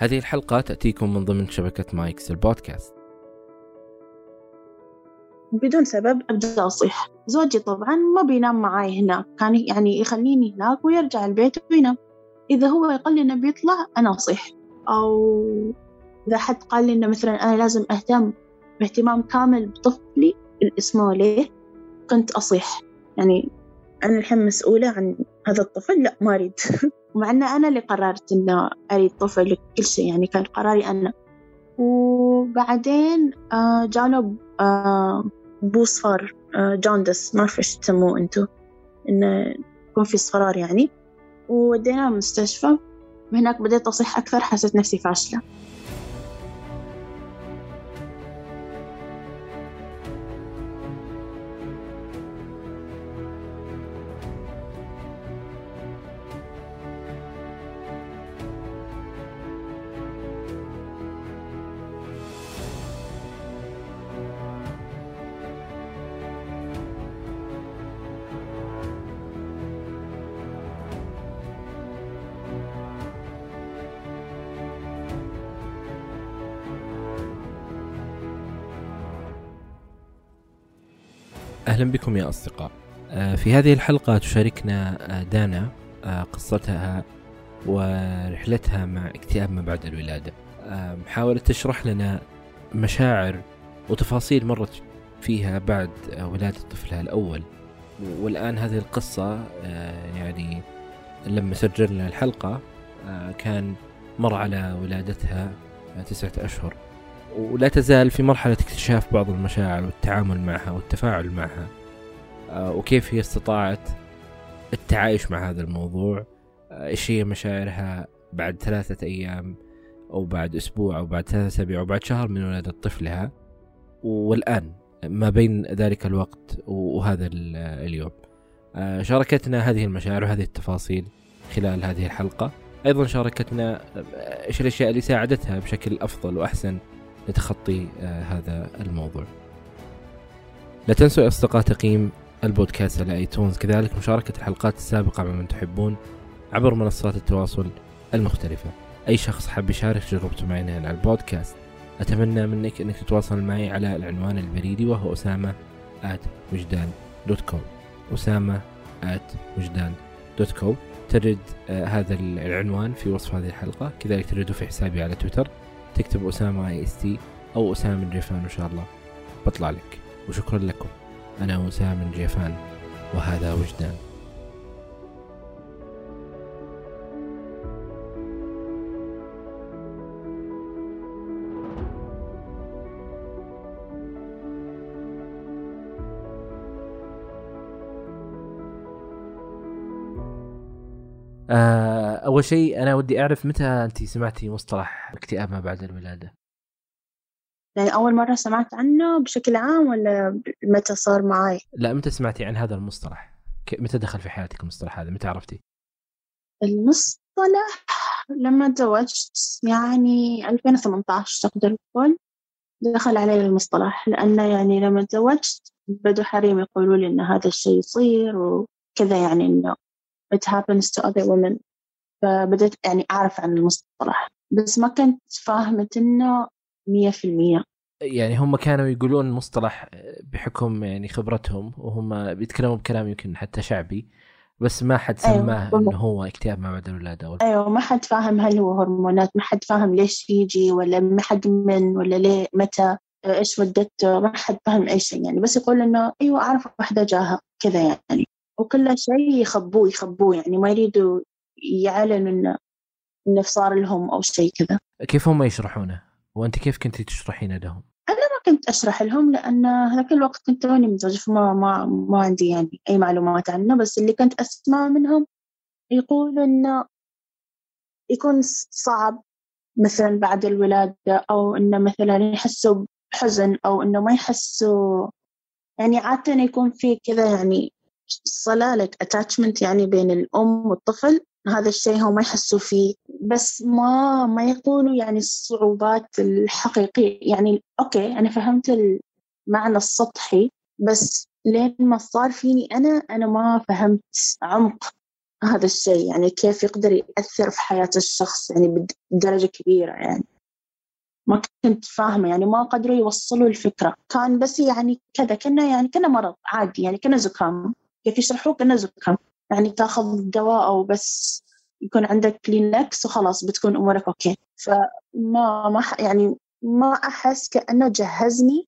هذه الحلقة تأتيكم من ضمن شبكة مايكس البودكاست بدون سبب أبدأ أصيح. زوجي طبعا ما بينام معاي هناك. كان يعني يخليني هناك ويرجع البيت وينام. إذا هو يقول لي إنه بيطلع أنا أصيح. أو إذا حد قال لي إنه مثلا أنا لازم أهتم باهتمام كامل بطفلي الاسمه ليه كنت أصيح. يعني أنا الحين مسؤولة عن هذا الطفل لا ما أريد. مع أن أنا اللي قررت إنه أريد طفل كل شيء يعني كان قراري أنا. وبعدين آه جانا آه بو صفار آه جاندس ما أعرف إيش تسموه أنتو إنه يكون في صفرار يعني. ووديناه المستشفى هناك بديت أصيح أكثر حسيت نفسي فاشلة. أهلا بكم يا أصدقاء. آه، في هذه الحلقة تشاركنا آه، دانا آه، قصتها ورحلتها مع اكتئاب ما بعد الولادة. محاولة تشرح لنا مشاعر وتفاصيل مرت فيها بعد ولادة طفلها الأول. والآن هذه القصة يعني لما سجلنا الحلقة كان مر على ولادتها تسعة أشهر. ولا تزال في مرحلة اكتشاف بعض المشاعر والتعامل معها والتفاعل معها آه، وكيف هي استطاعت التعايش مع هذا الموضوع آه، إيش هي مشاعرها بعد ثلاثة أيام أو بعد أسبوع أو بعد ثلاثة أسابيع أو بعد شهر من ولادة طفلها. والآن ما بين ذلك الوقت وهذا اليوم. آه، شاركتنا هذه المشاعر وهذه التفاصيل خلال هذه الحلقة. أيضا شاركتنا إيش الأشياء اللي ساعدتها بشكل أفضل وأحسن لتخطي آه، هذا الموضوع. لا تنسوا يا أصدقاء تقييم البودكاست على آيتونز. كذلك مشاركة الحلقات السابقة مع من تحبون عبر منصات التواصل المختلفة. أي شخص حاب يشارك تجربته معنا على البودكاست أتمنى منك أنك تتواصل معي على العنوان البريدي وهو أسامة at وجدان dot com أسامة at وجدان dot com تجد آه هذا العنوان في وصف هذه الحلقة. كذلك تجده في حسابي على تويتر. تكتب أسامة AST أو أسامة جيفان إن شاء الله. بطلع لك. وشكرا لكم. أنا أسامة جيفان. وهذا وجدان. آه، أول شيء أنا ودي أعرف متى أنت سمعتي مصطلح اكتئاب ما بعد الولاده يعني أول مرة سمعت عنه بشكل عام ولا متى صار معي؟ لا متى سمعتي عن هذا المصطلح؟ متى دخل في حياتك المصطلح هذا؟ متى عرفتي؟ المصطلح لما تزوجت يعني 2018 تقدر تقول دخل علي المصطلح. لأنه يعني لما تزوجت بدوا حريم يقولوا لي إن هذا الشيء يصير وكذا يعني إنه it happens to other women. فبدأت يعني أعرف عن المصطلح. بس ما كنت فاهمة إنه مية في المية. يعني هم كانوا يقولون مصطلح بحكم يعني خبرتهم وهم بيتكلموا بكلام يمكن حتى شعبي بس ما حد أيوة، سماه أيوة. إنه هو اكتئاب ما بعد الولاده أيوه ما حد فاهم هل هو هرمونات ما حد فاهم ليش يجي ولا ما حد من ولا ليه متى إيش مدته ما حد فاهم أي شيء يعني. بس يقول إنه أيوه أعرف واحدة جاها كذا يعني. وكل شيء يخبوه يخبوه يعني ما يريدوا يعلنوا انه إنه صار لهم أو شيء كذا كيف هم يشرحونه؟ وأنت كيف كنت تشرحين لهم؟ أنا ما كنت أشرح لهم لأن هذاك الوقت كنت توني متزوجه فما ما ما عندي يعني أي معلومات عنه بس اللي كنت أسمع منهم يقولوا إنه يكون صعب مثلا بعد الولادة أو إنه مثلا يحسوا بحزن أو إنه ما يحسوا يعني عادة يكون في كذا يعني صلالة attachment يعني بين الأم والطفل هذا الشيء هم ما يحسوا فيه. بس ما ما يكونوا يعني الصعوبات الحقيقية. يعني أوكي أنا فهمت المعنى السطحي بس لين ما صار فيني أنا أنا ما فهمت عمق هذا الشيء. يعني كيف يقدر يأثر في حياة الشخص يعني بدرجة كبيرة يعني. ما كنت فاهمة يعني ما قدروا يوصلوا الفكرة. كان بس يعني كذا كنا يعني كنا مرض عادي يعني كنا زكام. كيف يشرحوه كنا زكام يعني تاخذ دواء أو بس يكون عندك كلينكس وخلاص بتكون أمورك okay. فما ما يعني ما أحس كأنه جهزني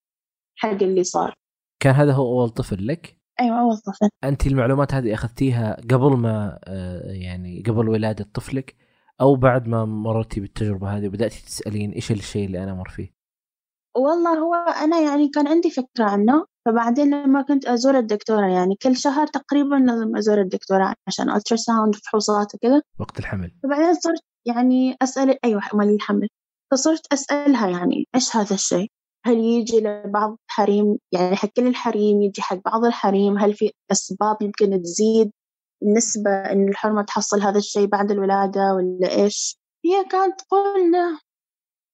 حق اللي صار. كان هذا هو أول طفل لك؟ أيوة أول طفل. أنت المعلومات هذه أخذتيها قبل ما آه، يعني قبل ولادة طفلك أو بعد ما مررتي بالتجربة هذه وبدأتي تسألين إيش الشيء اللي أنا مر فيه؟ والله هو أنا يعني كان عندي فكرة عنه فبعدين لما كنت أزور الدكتورة يعني كل شهر تقريبا لازم أزور الدكتورة عشان ultrasound فحوصات وكذا. وقت الحمل. فبعدين صرت يعني أسأل أيوه مال الحمل. فصرت أسألها يعني إيش هذا الشيء؟ هل يجي لبعض الحريم؟ يعني حق كل الحريم يجي حق بعض الحريم؟ هل في أسباب يمكن تزيد النسبة إن الحرمة تحصل هذا الشيء بعد الولادة ولا إيش؟ هي كانت تقول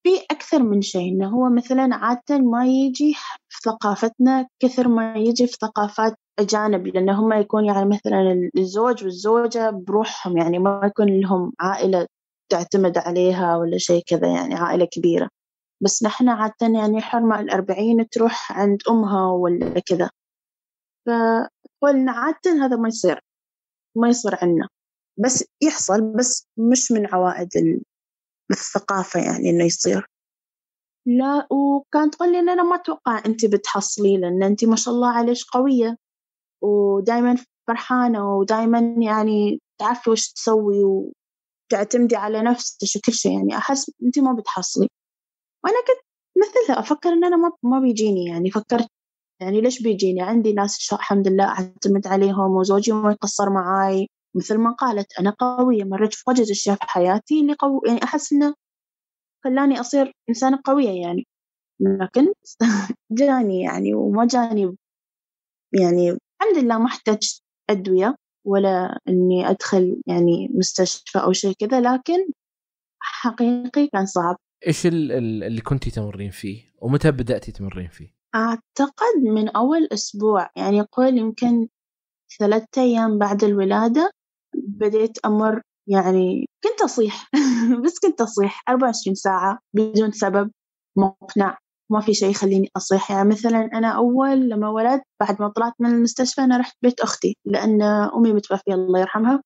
في أكثر من شيء إنه هو مثلا عادة ما يجي في ثقافتنا كثر ما يجي في ثقافات أجانب لأن هم يكون يعني مثلا الزوج والزوجة بروحهم يعني ما يكون لهم عائلة تعتمد عليها ولا شيء كذا يعني عائلة كبيرة. بس نحن عادة يعني حرمة الأربعين تروح عند أمها ولا كذا. فقلنا عادة هذا ما يصير ما يصير عنا بس يحصل بس مش من عوائد الثقافة يعني إنه يصير؟ لا وكانت تقول لي إن أنا ما أتوقع أنت بتحصلي لأن أنت ما شاء الله عليك قوية ودائما فرحانة ودائما يعني تعرفي وش تسوي وتعتمدي على نفسك وكل شيء يعني أحس أنت ما بتحصلي وأنا كنت مثلها أفكر إن أنا ما ما بيجيني يعني فكرت يعني ليش بيجيني؟ عندي ناس الحمد لله أعتمد عليهم وزوجي ما يقصر معاي. مثل ما قالت أنا قوية مريت في وجد أشياء في حياتي اللي قو... يعني أحس إنه خلاني أصير إنسانة قوية يعني. لكن جاني يعني وما جاني يعني الحمد لله ما احتجت أدوية ولا إني أدخل يعني مستشفى أو شيء كذا لكن حقيقي كان صعب. إيش اللي كنتي تمرين فيه؟ ومتى بدأتي تمرين فيه؟ أعتقد من أول أسبوع يعني يقول يمكن ثلاثة أيام بعد الولادة بديت أمر يعني كنت أصيح بس كنت أصيح 24 ساعة بدون سبب مقنع ما في شيء يخليني أصيح. يعني مثلا أنا أول لما ولدت بعد ما طلعت من المستشفى أنا رحت بيت أختي لأن أمي متوفية الله يرحمها.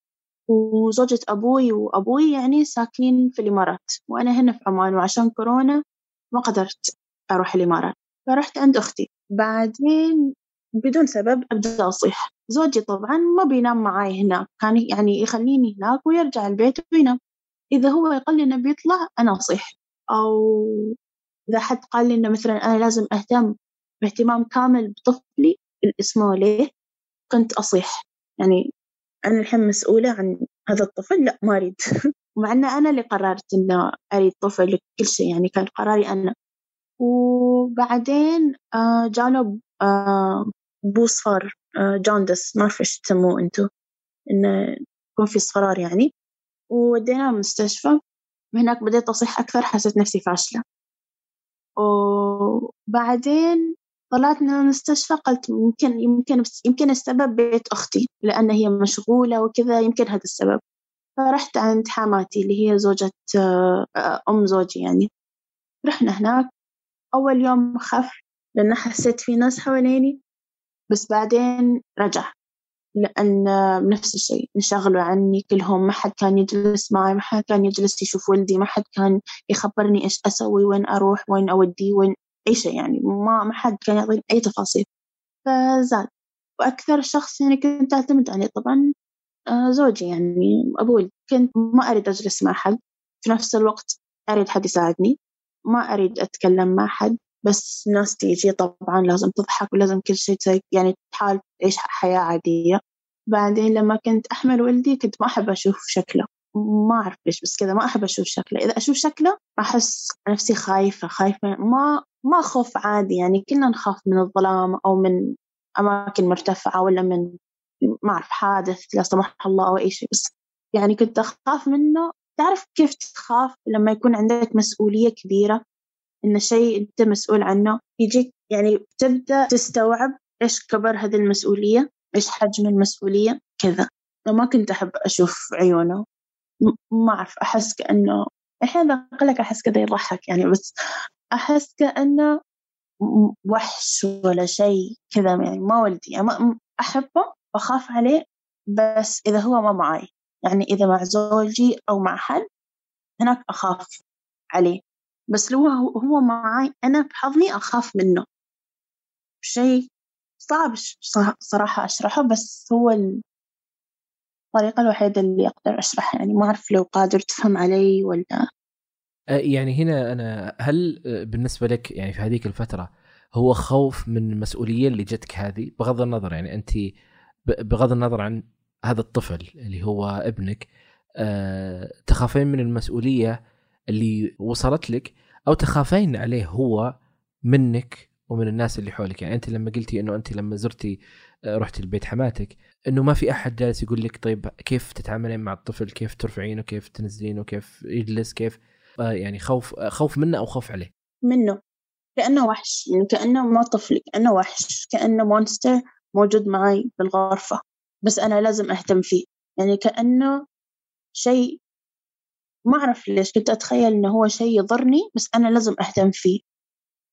وزوجة أبوي وأبوي يعني ساكنين في الإمارات وأنا هنا في عمان وعشان كورونا ما قدرت أروح الإمارات. فرحت عند أختي. بعدين بدون سبب أبدأ أصيح. زوجي طبعا ما بينام معاي هناك كان يعني يخليني هناك ويرجع البيت وينام. إذا هو يقول لي إنه بيطلع أنا أصيح. أو إذا حد قال لي إنه مثلا أنا لازم أهتم باهتمام كامل بطفلي الاسمه ليه كنت أصيح. يعني أنا الحين مسؤولة عن هذا الطفل لا ما أريد. مع أن أنا اللي قررت إنه أريد طفل كل شيء يعني كان قراري أنا. وبعدين آه، جانا آه، بوصفر. جوندس ما أعرف إيش تسموه أنتو. إنه يكون في صفرار يعني. ووديناه المستشفى. هناك بديت أصيح أكثر حسيت نفسي فاشلة. وبعدين طلعت من المستشفى قلت يمكن يمكن يمكن السبب بيت أختي لأن هي مشغولة وكذا يمكن هذا السبب. فرحت عند حماتي اللي هي زوجة أم زوجي يعني. رحنا هناك. أول يوم خف لأن حسيت في ناس حواليني بس بعدين رجع لأن نفس الشيء انشغلوا عني كلهم ما حد كان يجلس معي ما حد كان يجلس يشوف ولدي ما حد كان يخبرني إيش أسوي وين أروح وين أوديه وين أي شيء يعني ما ما حد كان يعطيني أي تفاصيل. فزاد وأكثر شخص يعني كنت أعتمد عليه طبعا آه، زوجي يعني أبوي. كنت ما أريد أجلس مع حد. في نفس الوقت أريد حد يساعدني. ما أريد أتكلم مع حد. بس ناس تيجي طبعا لازم تضحك ولازم كل شيء يعني تحاول تعيش حياة عادية. بعدين لما كنت أحمل ولدي كنت ما أحب أشوف شكله ما أعرف ليش بس كذا ما أحب أشوف شكله. إذا أشوف شكله أحس نفسي خايفة خايفة ما ما خوف عادي. يعني كلنا نخاف من الظلام أو من أماكن مرتفعة ولا من ما أعرف حادث لا سمح الله أو أي شيء. بس يعني كنت أخاف منه. تعرف كيف تخاف لما يكون عندك مسؤولية كبيرة؟ إن شيء أنت مسؤول عنه. يجيك يعني تبدأ تستوعب إيش كبر هذه المسؤولية إيش حجم المسؤولية كذا. ما كنت أحب أشوف عيونه. ما أعرف أحس كأنه الحين أقول لك أحس كذا يضحك يعني بس أحس كأنه وحش ولا شيء كذا يعني ما ولدي. يعني ما أحبه وأخاف عليه بس إذا هو ما معي يعني إذا مع زوجي أو مع حد هناك أخاف عليه. بس لو هو معي أنا بحضني أخاف منه. شيء صعب صراحة أشرحه بس هو الطريقة الوحيدة اللي أقدر أشرحها. يعني ما أعرف لو قادر تفهم علي ولا. يعني هنا أنا هل بالنسبة لك يعني في هذيك الفترة هو خوف من المسؤولية اللي جتك هذه؟ بغض النظر يعني أنت بغض النظر عن هذا الطفل اللي هو ابنك تخافين من المسؤولية اللي وصلت لك أو تخافين عليه هو منك ومن الناس اللي حولك. يعني أنت لما قلتي إنه أنت لما زرتي آه، رحتي لبيت حماتك إنه ما في أحد جالس يقول لك طيب كيف تتعاملين مع الطفل؟ كيف ترفعينه كيف تنزلينه كيف يجلس؟ كيف؟ آه، يعني خوف آه، خوف منه أو خوف عليه؟ منه. كأنه وحش. يعني كأنه ما طفل كأنه وحش. كأنه مونستر موجود معي بالغرفة. بس أنا لازم أهتم فيه. يعني كأنه شيء ما أعرف ليش كنت أتخيل إنه هو شيء يضرني بس أنا لازم أهتم فيه.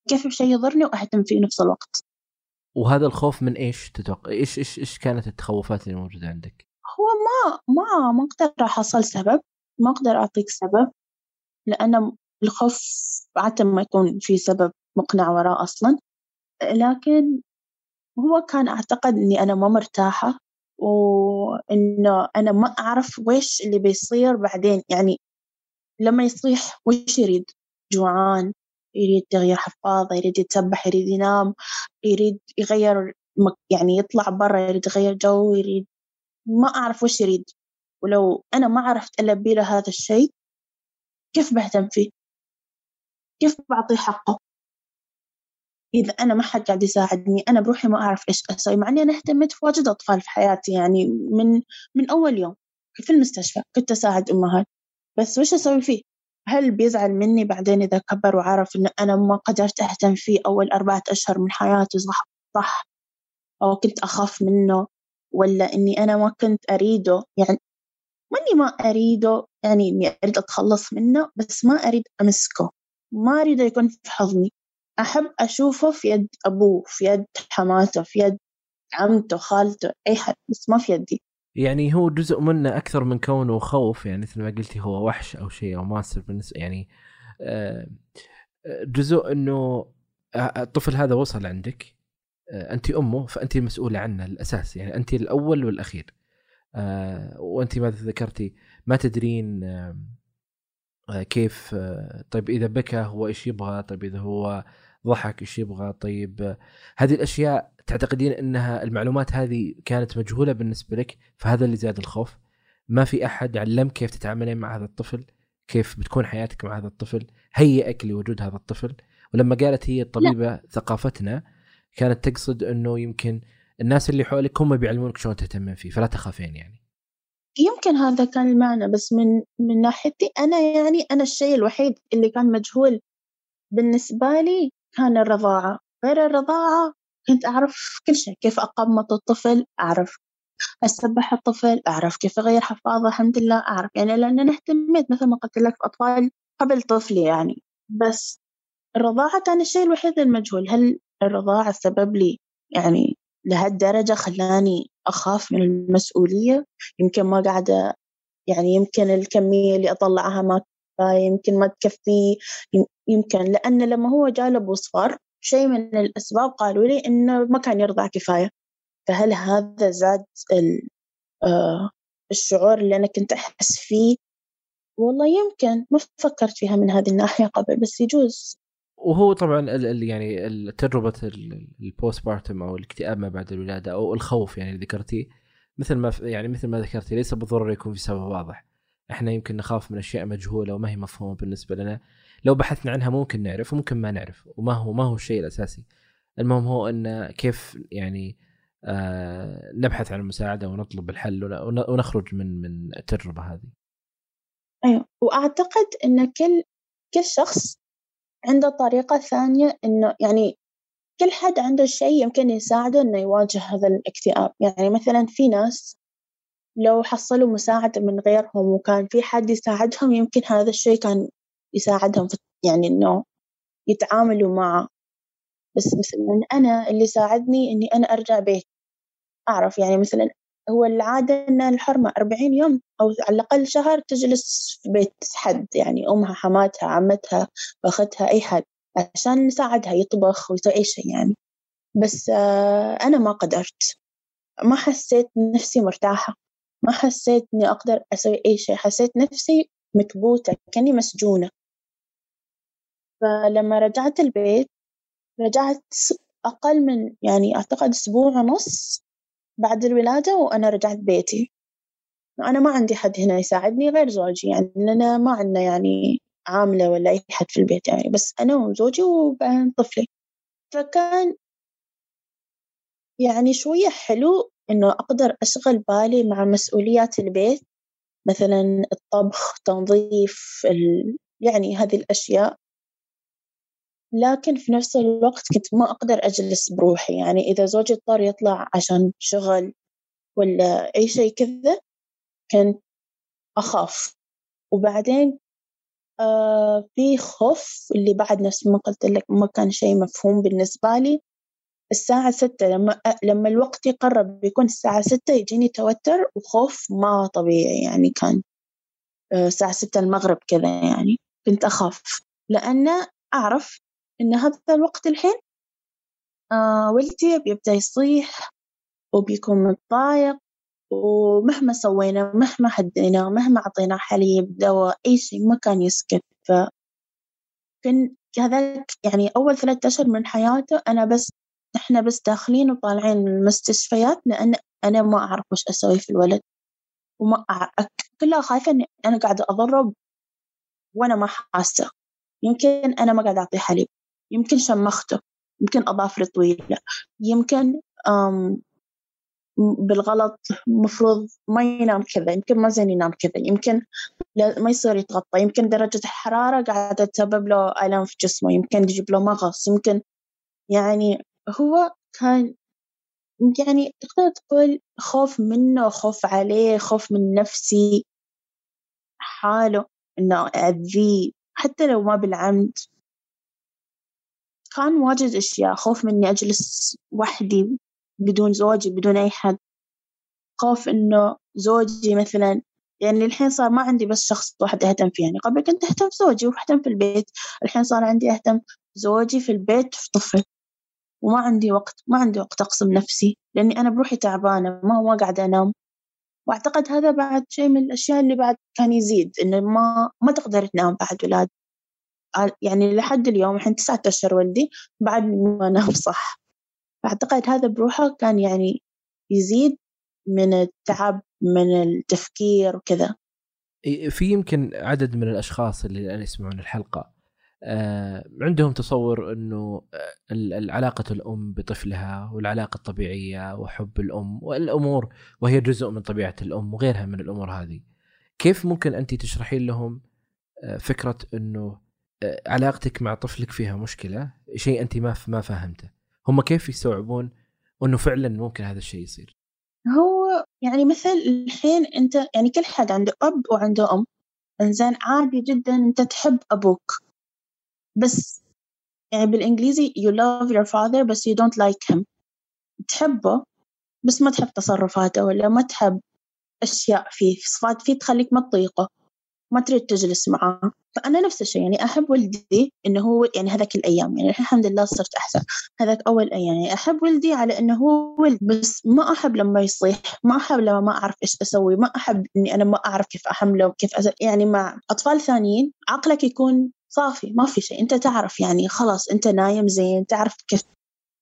كيف شيء يضرني وأهتم فيه نفس الوقت. وهذا الخوف من إيش تتوقع؟ إيش إيش إيش كانت التخوفات اللي موجودة عندك؟ هو ما ما ما أقدر أحصل سبب ما أقدر أعطيك سبب لأن الخوف عادة ما يكون في سبب مقنع وراء أصلا. لكن هو كان أعتقد إني أنا ما مرتاحة وإنه أنا ما أعرف ويش اللي بيصير بعدين. يعني لما يصيح وش يريد؟ جوعان يريد تغيير حفاضة يريد يتسبح يريد ينام يريد يغير يعني يطلع برا يريد يغير جو يريد ما أعرف وش يريد. ولو أنا ما عرفت ألبي له هذا الشيء كيف بهتم فيه؟ كيف بعطيه حقه؟ إذا أنا ما حد قاعد يساعدني أنا بروحي ما أعرف إيش أسوي مع إني أنا اهتميت في واجد أطفال في حياتي يعني من من أول يوم. في المستشفى كنت أساعد أمهات. بس وش أسوي فيه؟ هل بيزعل مني بعدين إذا كبر وعرف إن أنا ما قدرت أهتم فيه أول أربعة أشهر من حياته صح صح؟ أو كنت أخاف منه ولا إني أنا ما كنت أريده؟ يعني ماني ما أريده يعني إني أريد أتخلص منه بس ما أريد أمسكه. ما أريده يكون في حضني. أحب أشوفه في يد أبوه في يد حماته في يد عمته خالته أي حد بس ما في يدي. يعني هو جزء منه أكثر من كونه خوف يعني مثل ما قلتي هو وحش أو شيء أو ماستر بالنسبة يعني آه، جزء إنه آه، الطفل هذا وصل عندك آه، انت أمه فانت المسؤولة عنه الأساس يعني انت الأول والأخير. وانت ما ذكرتي؟ ما تدرين كيف طيب إذا بكى هو إيش يبغى؟ طيب إذا هو ضحك إيش يبغى؟ طيب هذه الأشياء تعتقدين إنها المعلومات هذه كانت مجهولة بالنسبة لك فهذا اللي زاد الخوف؟ ما في أحد علمك كيف تتعاملين مع هذا الطفل؟ كيف بتكون حياتك مع هذا الطفل؟ هيئك لوجود هذا الطفل. ولما قالت هي الطبيبة لا. ثقافتنا كانت تقصد إنه يمكن الناس اللي حولك هم بيعلمونك شلون تهتمين فيه فلا تخافين يعني. يمكن هذا كان المعنى بس من من ناحيتي أنا يعني أنا الشيء الوحيد اللي كان مجهول بالنسبة لي كان الرضاعة. غير الرضاعة كنت أعرف كل شيء كيف أقمط الطفل أعرف أسبح الطفل أعرف كيف أغير حفاظة الحمد لله أعرف. يعني لأن أنا اهتميت مثل ما قلت لك في أطفال قبل طفلي يعني. بس الرضاعة كان الشيء الوحيد المجهول. هل الرضاعة سبب لي يعني لهالدرجة خلاني أخاف من المسؤولية؟ يمكن ما قاعدة يعني يمكن الكمية اللي أطلعها ما يمكن ما تكفي يمكن لأن لما هو جالب وصفر شيء من الأسباب قالوا لي إنه ما كان يرضع كفاية. فهل هذا زاد آه، الشعور اللي أنا كنت أحس فيه؟ والله يمكن ما فكرت فيها من هذه الناحية قبل بس يجوز. وهو طبعا ال يعني تجربة ال postpartum أو الاكتئاب ما بعد الولادة أو الخوف يعني اللي ذكرتيه مثل ما يعني مثل ما ذكرتي ليس بالضرورة يكون في سبب واضح. إحنا يمكن نخاف من أشياء مجهولة وما هي مفهومة بالنسبة لنا. لو بحثنا عنها ممكن نعرف وممكن ما نعرف وما هو ما هو الشيء الأساسي. المهم هو إن كيف يعني آه نبحث عن المساعدة ونطلب الحل ونخرج من من التجربة هذه. أيوه وأعتقد إن كل كل شخص عنده طريقة ثانية إنه يعني كل حد عنده شيء يمكن يساعده إنه يواجه هذا الاكتئاب. يعني مثلا في ناس لو حصلوا مساعدة من غيرهم وكان في حد يساعدهم يمكن هذا الشيء كان يساعدهم في يعني إنه يتعاملوا معه بس مثلا أنا اللي ساعدني إني أنا أرجع بيت. أعرف يعني مثلا هو العادة إن الحرمة أربعين يوم أو على الأقل شهر تجلس في بيت حد يعني أمها حماتها عمتها أختها أي حد عشان نساعدها يطبخ ويسوي أي شيء يعني. بس آه، أنا ما قدرت. ما حسيت نفسي مرتاحة. ما حسيت إني أقدر أسوي أي شيء. حسيت نفسي مكبوتة كأني مسجونة. فلما رجعت البيت رجعت أقل من يعني أعتقد أسبوع ونص بعد الولادة وأنا رجعت بيتي. أنا ما عندي حد هنا يساعدني غير زوجي يعني لأن ما عندنا يعني عاملة ولا أي حد في البيت يعني بس أنا وزوجي وبعدين طفلي. فكان يعني شوية حلو إنه أقدر أشغل بالي مع مسؤوليات البيت مثلا الطبخ تنظيف ال... يعني هذه الأشياء. لكن في نفس الوقت كنت ما أقدر أجلس بروحي. يعني إذا زوجي اضطر يطلع عشان شغل ولا أي شيء كذا كنت أخاف. وبعدين آه في خوف اللي بعد نفس ما قلت لك ما كان شيء مفهوم بالنسبة لي. الساعة ستة لما لما الوقت يقرب بيكون الساعة ستة يجيني توتر وخوف ما طبيعي. يعني كان آه، الساعة ستة المغرب كذا يعني. كنت أخاف. لأن أعرف إن هذا الوقت الحين آه ولدي بيبدأ يصيح وبيكون متضايق ومهما سوينا مهما هدينا مهما أعطينا حليب دواء أي شيء ما كان يسكت. ف هذاك يعني أول ثلاثة أشهر من حياته أنا بس إحنا بس داخلين وطالعين من المستشفيات لأن أنا ما أعرف وش أسوي في الولد وما أعرف كلها خايفة إني أنا قاعدة أضرب وأنا ما حاسة. يمكن أنا ما قاعدة أعطيه حليب. يمكن شمخته يمكن أظافري طويلة يمكن بالغلط مفروض ما ينام كذا يمكن ما زين ينام كذا يمكن ما يصير يتغطى يمكن درجة الحرارة قاعدة تسبب له آلام في جسمه يمكن تجيب له مغص يمكن يعني هو كان يعني تقدر تقول خوف منه خوف عليه خوف من نفسي حاله إنه أذيه حتى لو ما بالعمد. كان واجد أشياء. خوف مني أجلس وحدي بدون زوجي بدون أي حد. خوف إنه زوجي مثلا يعني الحين صار ما عندي بس شخص واحد أهتم فيه. يعني قبل كنت أهتم زوجي وأهتم في البيت. الحين صار عندي أهتم زوجي في البيت في طفل. وما عندي وقت ما عندي وقت أقسم نفسي لأني أنا بروحي تعبانة ما ما قاعدة أنام. وأعتقد هذا بعد شيء من الأشياء اللي بعد كان يزيد إنه ما ما تقدر تنام بعد ولاد. يعني لحد اليوم الحين تسعة أشهر ولدي بعد ما أنام صح فأعتقد هذا بروحه كان يعني يزيد من التعب من التفكير وكذا في يمكن عدد من الأشخاص اللي الآن يسمعون الحلقة آه، عندهم تصور إنه آه، علاقه الأم بطفلها والعلاقة الطبيعية وحب الأم والأمور وهي جزء من طبيعة الأم وغيرها من الأمور هذه. كيف ممكن انت تشرحين لهم آه، فكرة إنه علاقتك مع طفلك فيها مشكلة شيء أنت ما ما فهمته. هم كيف يستوعبون إنه فعلا ممكن هذا الشيء يصير؟ هو يعني مثل الحين أنت يعني كل حد عنده أب وعنده أم. انزين عادي جدا أنت تحب أبوك بس يعني بالإنجليزي you love your father بس you don't like him تحبه بس ما تحب تصرفاته ولا ما تحب أشياء فيه صفات فيه تخليك ما تطيقه ما تريد تجلس معاه فأنا نفس الشيء يعني أحب ولدي إنه هو يعني هذاك الأيام يعني الحمد لله صرت أحسن. هذاك أول أيام يعني أحب ولدي على إنه هو ولد بس ما أحب لما يصيح ما أحب لما ما أعرف إيش أسوي ما أحب إني أنا ما أعرف كيف أحمله كيف أسوي يعني مع أطفال ثانيين عقلك يكون صافي ما في شيء. أنت تعرف يعني خلاص أنت نايم زين تعرف كيف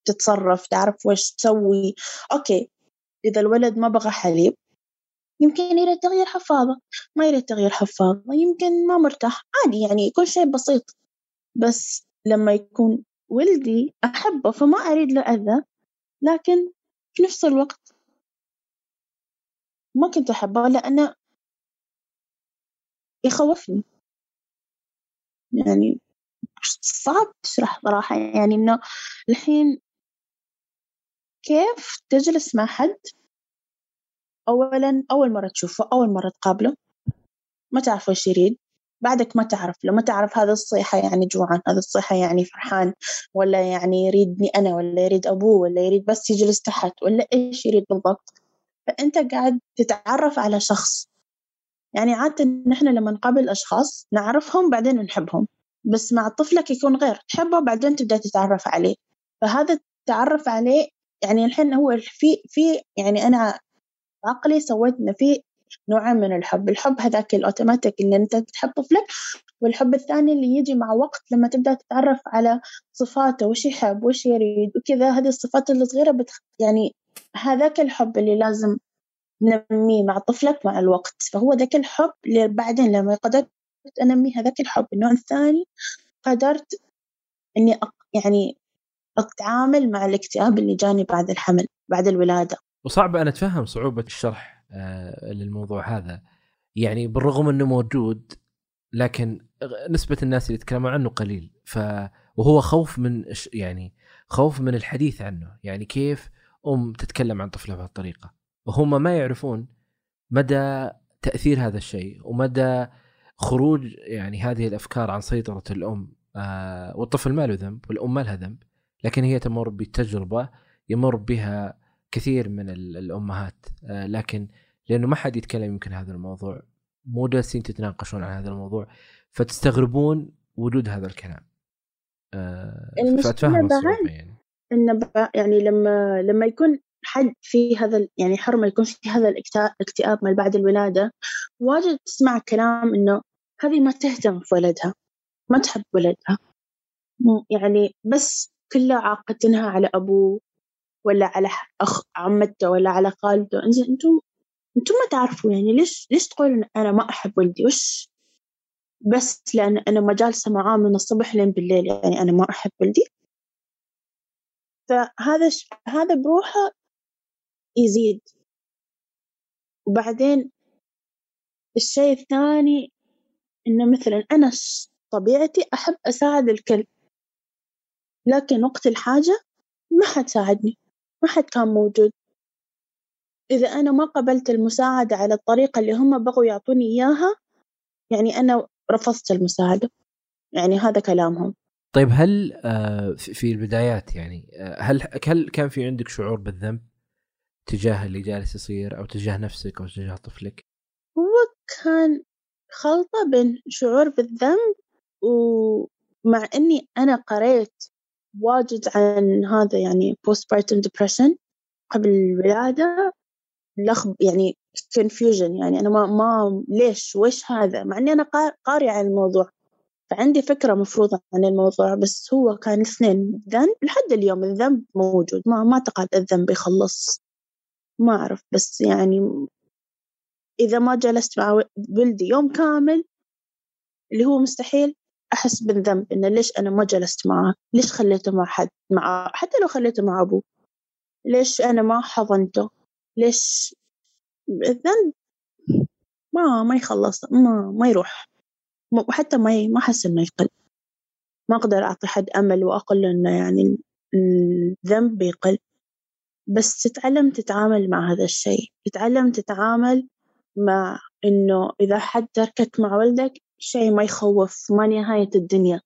تتصرف تعرف وش تسوي. أوكي إذا الولد ما بغى حليب يمكن يريد تغيير حفاضة ما يريد تغيير حفاضة يمكن ما مرتاح عادي يعني كل شيء بسيط. بس لما يكون ولدي أحبه فما أريد له أذى لكن في نفس الوقت ما كنت أحبه لأنه يخوفني. يعني صعب تشرح صراحة يعني إنه الحين كيف تجلس مع حد أولا أول مرة تشوفه أول مرة تقابله ما تعرف وش يريد. بعدك ما تعرف لو ما تعرف هذا الصيحة يعني جوعان هذا الصيحة يعني فرحان ولا يعني يريدني أنا ولا يريد أبوه ولا يريد بس يجلس تحت ولا إيش يريد بالضبط. فأنت قاعد تتعرف على شخص. يعني عادة نحن لما نقابل أشخاص نعرفهم بعدين نحبهم. بس مع طفلك يكون غير تحبه بعدين تبدأ تتعرف عليه. فهذا التعرف عليه يعني الحين هو في في يعني أنا عقلي سويت إنه في نوعين من الحب. الحب هذاك الأوتوماتيك إن أنت تحب طفلك والحب الثاني اللي يجي مع وقت لما تبدأ تتعرف على صفاته وش يحب وش يريد وكذا. هذه الصفات الصغيرة بتخ... يعني هذاك الحب اللي لازم ننميه مع طفلك مع الوقت. فهو ذاك الحب اللي بعدين لما قدرت أنمي هذاك الحب. النوع الثاني قدرت إني أق... يعني أتعامل مع الاكتئاب اللي جاني بعد الحمل بعد الولادة. وصعب أن أتفهم صعوبة الشرح آه للموضوع هذا. يعني بالرغم أنه موجود لكن نسبة الناس اللي يتكلموا عنه قليل. ف وهو خوف من يعني خوف من الحديث عنه. يعني كيف أم تتكلم عن طفلها بهالطريقة؟ وهم ما يعرفون مدى تأثير هذا الشيء ومدى خروج يعني هذه الأفكار عن سيطرة الأم آه والطفل ما له ذنب والأم ما لها ذنب لكن هي تمر بتجربة يمر بها كثير من الأمهات. آه لكن لأنه ما حد يتكلم يمكن هذا الموضوع مو جالسين تتناقشون عن هذا الموضوع فتستغربون وجود هذا الكلام. آه فاتفهم الصعوبة يعني. إن يعني لما لما يكون حد في هذا يعني حرمة يكون في هذا الاكتئاب ما بعد الولادة واجد تسمع كلام إنه هذه ما تهتم في ولدها ما تحب ولدها. يعني بس كله عاقتنها على أبوه. ولا على أخ عمته ولا على خالته. إنزين أنتم أنتم ما تعرفوا يعني ليش ليش تقولون أنا ما أحب ولدي؟ وش؟ بس لأن أنا ما جالسة معاه من الصبح لين بالليل يعني أنا ما أحب ولدي. فهذا ش... هذا بروحه يزيد. وبعدين الشيء الثاني إنه مثلا أنا طبيعتي أحب أساعد الكل لكن وقت الحاجة ما حد ساعدني ما حد كان موجود. إذا أنا ما قبلت المساعدة على الطريقة اللي هم بغوا يعطوني إياها يعني أنا رفضت المساعدة. يعني هذا كلامهم. طيب هل آه، في البدايات يعني آه، هل هل كان في عندك شعور بالذنب تجاه اللي جالس يصير أو تجاه نفسك أو تجاه طفلك؟ هو كان خلطة بين شعور بالذنب ومع إني أنا قريت واجد عن هذا يعني postpartum depression. قبل الولادة. لخب يعني confusion. يعني أنا ما ما ليش؟ وش هذا؟ مع إني أنا قارئة عن الموضوع. فعندي فكرة مفروضة عن الموضوع بس هو كان اثنين. ذنب لحد اليوم الذنب موجود. ما ما أعتقد الذنب يخلص. ما أعرف. بس يعني إذا ما جلست مع ولدي يوم كامل اللي هو مستحيل أحس بالذنب إنه ليش أنا ما جلست معاه؟ ليش خليته مع حد مع حتى لو خليته مع أبوه. ليش أنا ما حضنته؟ ليش؟ الذنب ما ما يخلص ما ما يروح. وحتى ما ما أحس إنه يقل. ما أقدر أعطي حد أمل وأقول إنه يعني الذنب بيقل. بس تتعلم تتعامل مع هذا الشيء. تتعلم تتعامل مع إنه إذا حد تركك مع ولدك شيء ما يخوف ما نهاية الدنيا.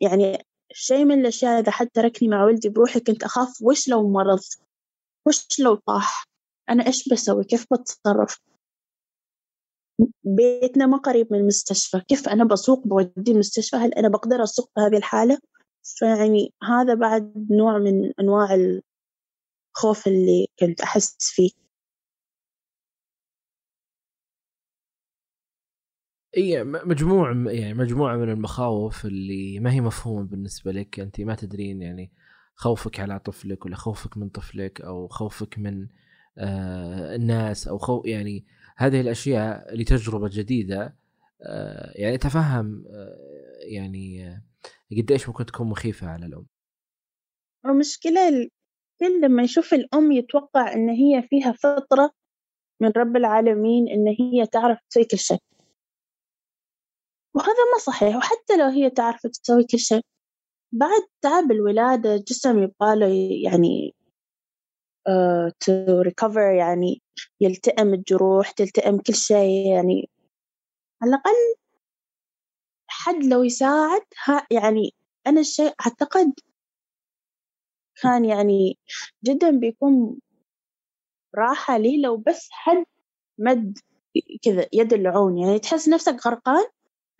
يعني شيء من الأشياء إذا حد تركني مع ولدي بروحي كنت أخاف وش لو مرض؟ وش لو طاح؟ أنا إيش بسوي؟ كيف بتصرف؟ بيتنا ما قريب من المستشفى كيف أنا بسوق بودي المستشفى؟ هل أنا بقدر أسوق بهذه الحالة؟ فيعني هذا بعد نوع من أنواع الخوف اللي كنت أحس فيه. اي مجموع يعني مجموعة من المخاوف اللي ما هي مفهومة بالنسبة لك. انت ما تدرين يعني خوفك على طفلك ولا خوفك من طفلك أو خوفك من آه الناس أو خوف يعني هذه الأشياء لتجربة جديدة آه يعني تفهم آه يعني آه قديش ممكن تكون مخيفة على الأم. المشكلة الكل لما يشوف الأم يتوقع إن هي فيها فطرة من رب العالمين إن هي تعرف تسوي كل شيء. وهذا ما صحيح. وحتى لو هي تعرف تسوي كل شيء بعد تعب الولادة جسم يبغى له يعني uh, to recover يعني يلتئم الجروح تلتئم كل شيء يعني على الأقل حد لو يساعد ها يعني أنا الشيء أعتقد كان يعني جدا بيكون راحة لي لو بس حد مد كذا يد العون. يعني تحس نفسك غرقان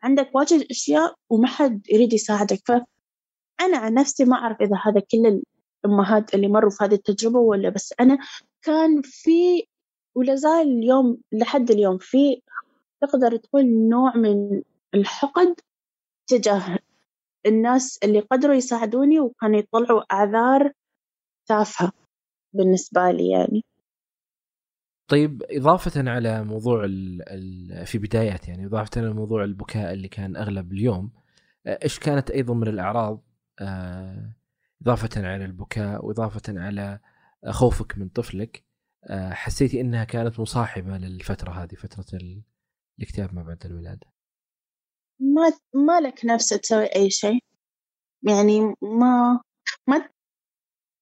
عندك واجد أشياء وما حد يريد يساعدك. فأنا عن نفسي ما أعرف إذا هذا كل الأمهات اللي مروا في هذه التجربة ولا بس أنا كان في ولا زال اليوم لحد اليوم في تقدر تقول نوع من الحقد تجاه الناس اللي قدروا يساعدوني وكانوا يطلعوا أعذار تافهة بالنسبة لي يعني. طيب إضافة على موضوع ال ال في بدايات يعني إضافة على موضوع البكاء اللي كان أغلب اليوم إيش كانت أيضا من الأعراض؟ آه، إضافة على البكاء وإضافة على خوفك من طفلك آه، حسيتي إنها كانت مصاحبة للفترة هذه فترة الاكتئاب ما بعد الولادة. ما ما لك نفس تسوي أي شيء؟ يعني ما ما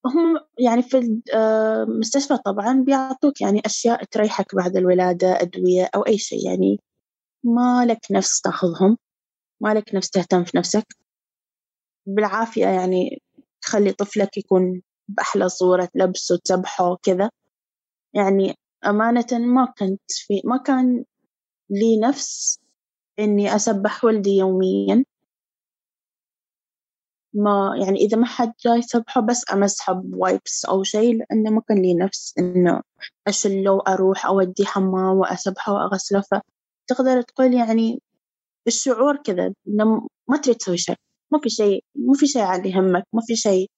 هم يعني في المستشفى طبعا بيعطوك يعني أشياء تريحك بعد الولادة أدوية أو أي شيء. يعني ما لك نفس تأخذهم ما لك نفس تهتم في نفسك. بالعافية يعني تخلي طفلك يكون بأحلى صورة تلبسه تسبحه كذا. يعني أمانة ما كنت في ما كان لي نفس إني أسبح ولدي يوميا. ما يعني إذا ما حد جاي يسبحه بس أمسحه بوايبس أو شيء لأنه ما كان لي نفس إنه أشله وأروح أوديه حمام وأسبحه وأغسله. فتقدر تقول يعني الشعور كذا إنه ما تريد تسوي شيء ما في شيء ما في شيء عاد يهمك ما في شيء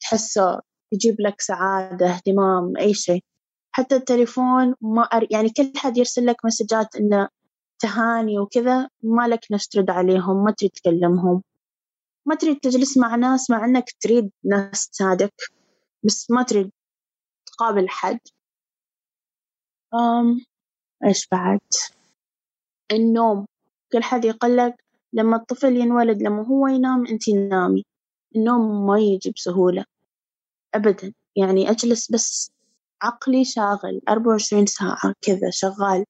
تحسه يجيب لك سعادة اهتمام أي شيء حتى التليفون ما أر... يعني كل حد يرسل لك مسجات إنه تهاني وكذا ما لك نفس ترد عليهم ما تريد تكلمهم. ما تريد تجلس مع ناس مع إنك تريد ناس تساعدك بس ما تريد تقابل حد. أم إيش بعد؟ النوم. كل حد يقلك لما الطفل ينولد لما هو ينام أنت نامي. النوم ما يجي بسهولة أبدا. يعني أجلس بس عقلي شاغل أربعة وعشرين ساعة كذا شغال.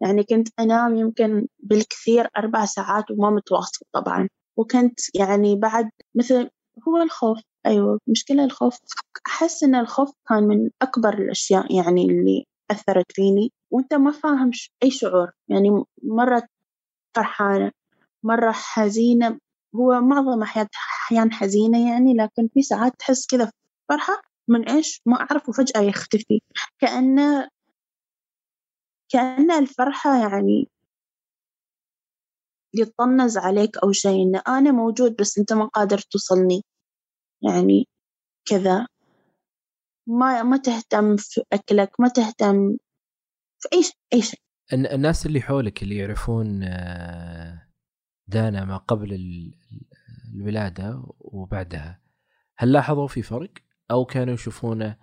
يعني كنت أنام يمكن بالكثير أربع ساعات وما متواصل طبعا. وكنت يعني بعد مثل هو الخوف أيوة مشكلة الخوف أحس إن الخوف كان من أكبر الأشياء يعني اللي أثرت فيني وأنت ما فاهم أي شعور يعني مرة فرحانة مرة حزينة هو معظم أحيان حزينة يعني لكن في ساعات تحس كذا فرحة من إيش؟ ما أعرف وفجأة يختفي. كأنه كأن الفرحة يعني يطنز عليك أو شيء إن أنا موجود بس أنت ما قادر توصلني. يعني كذا. ما ما تهتم في أكلك ما تهتم في أي شيء أي شيء. الناس اللي حولك اللي يعرفون آه، دانا ما قبل الولادة وبعدها هل لاحظوا في فرق؟ أو كانوا يشوفونه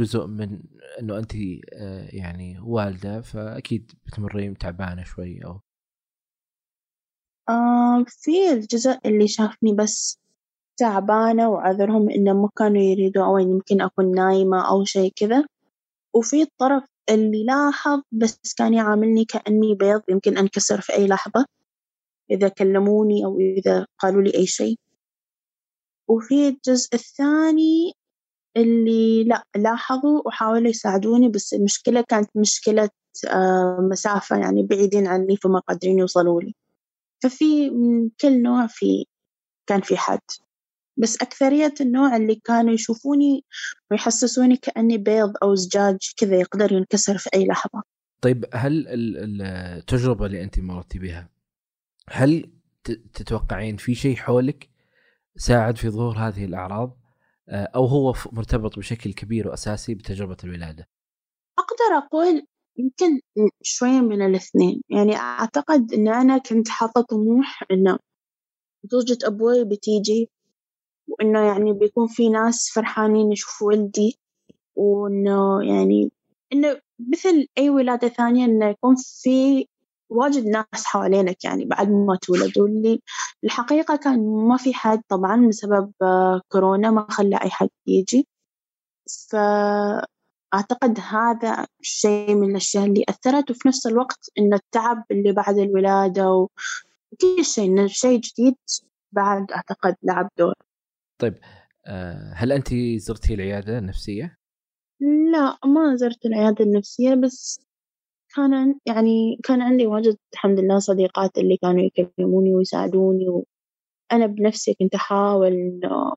جزء من إنه انت آه، يعني والدة فأكيد بتمرين تعبانة شوي آه في الجزء اللي شافني بس تعبانة وعذرهم إنه ما كانوا يريدوا أو يمكن أكون نايمة أو شيء كذا. وفي الطرف اللي لاحظ بس كان يعاملني كأني بيض يمكن أنكسر في أي لحظة إذا كلموني أو إذا قالوا لي أي شيء. وفي الجزء الثاني اللي لأ لاحظوا وحاولوا يساعدوني بس المشكلة كانت مشكلة مسافة يعني بعيدين عني فما قادرين يوصلوا لي. ففي من كل نوع في كان في حد بس أكثرية النوع اللي كانوا يشوفوني ويحسسوني كأني بيض أو زجاج كذا يقدر ينكسر في أي لحظة. طيب هل التجربة اللي أنت مرتي بها هل تتوقعين في شيء حولك ساعد في ظهور هذه الأعراض؟ آه، أو هو مرتبط بشكل كبير وأساسي بتجربة الولادة؟ أقدر أقول يمكن شوية من الاثنين. يعني أعتقد أن أنا كنت حاطة طموح أنه زوجة أبوي بتيجي وإنه يعني بيكون في ناس فرحانين يشوفوا ولدي وإنه يعني إنه مثل أي ولادة ثانية إنه يكون في واجد ناس حوالينك يعني بعد ما تولد واللي الحقيقة كان ما في حد طبعا بسبب كورونا ما خلى أي حد يجي. ف أعتقد هذا شيء من الأشياء اللي أثرت وفي نفس الوقت إن التعب اللي بعد الولادة وكل شيء إنه شيء جديد بعد أعتقد لعب دور طيب آه، هل أنت زرتي العيادة النفسية؟ لا ما زرت العيادة النفسية بس كان يعني كان عندي واجد الحمد لله صديقات اللي كانوا يكلموني ويساعدوني وأنا بنفسي كنت أحاول إنه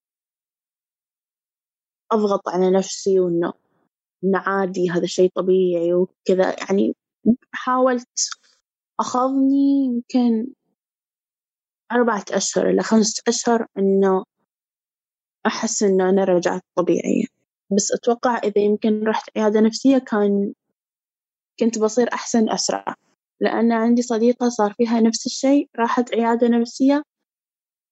أضغط على نفسي وإنه إنه عادي هذا شيء طبيعي وكذا. يعني حاولت أخذني يمكن أربعة أشهر إلى خمسة أشهر إنه أحس إنه أنا رجعت طبيعية. بس أتوقع إذا يمكن رحت عيادة نفسية كان كنت بصير أحسن أسرع. لأن عندي صديقة صار فيها نفس الشيء راحت عيادة نفسية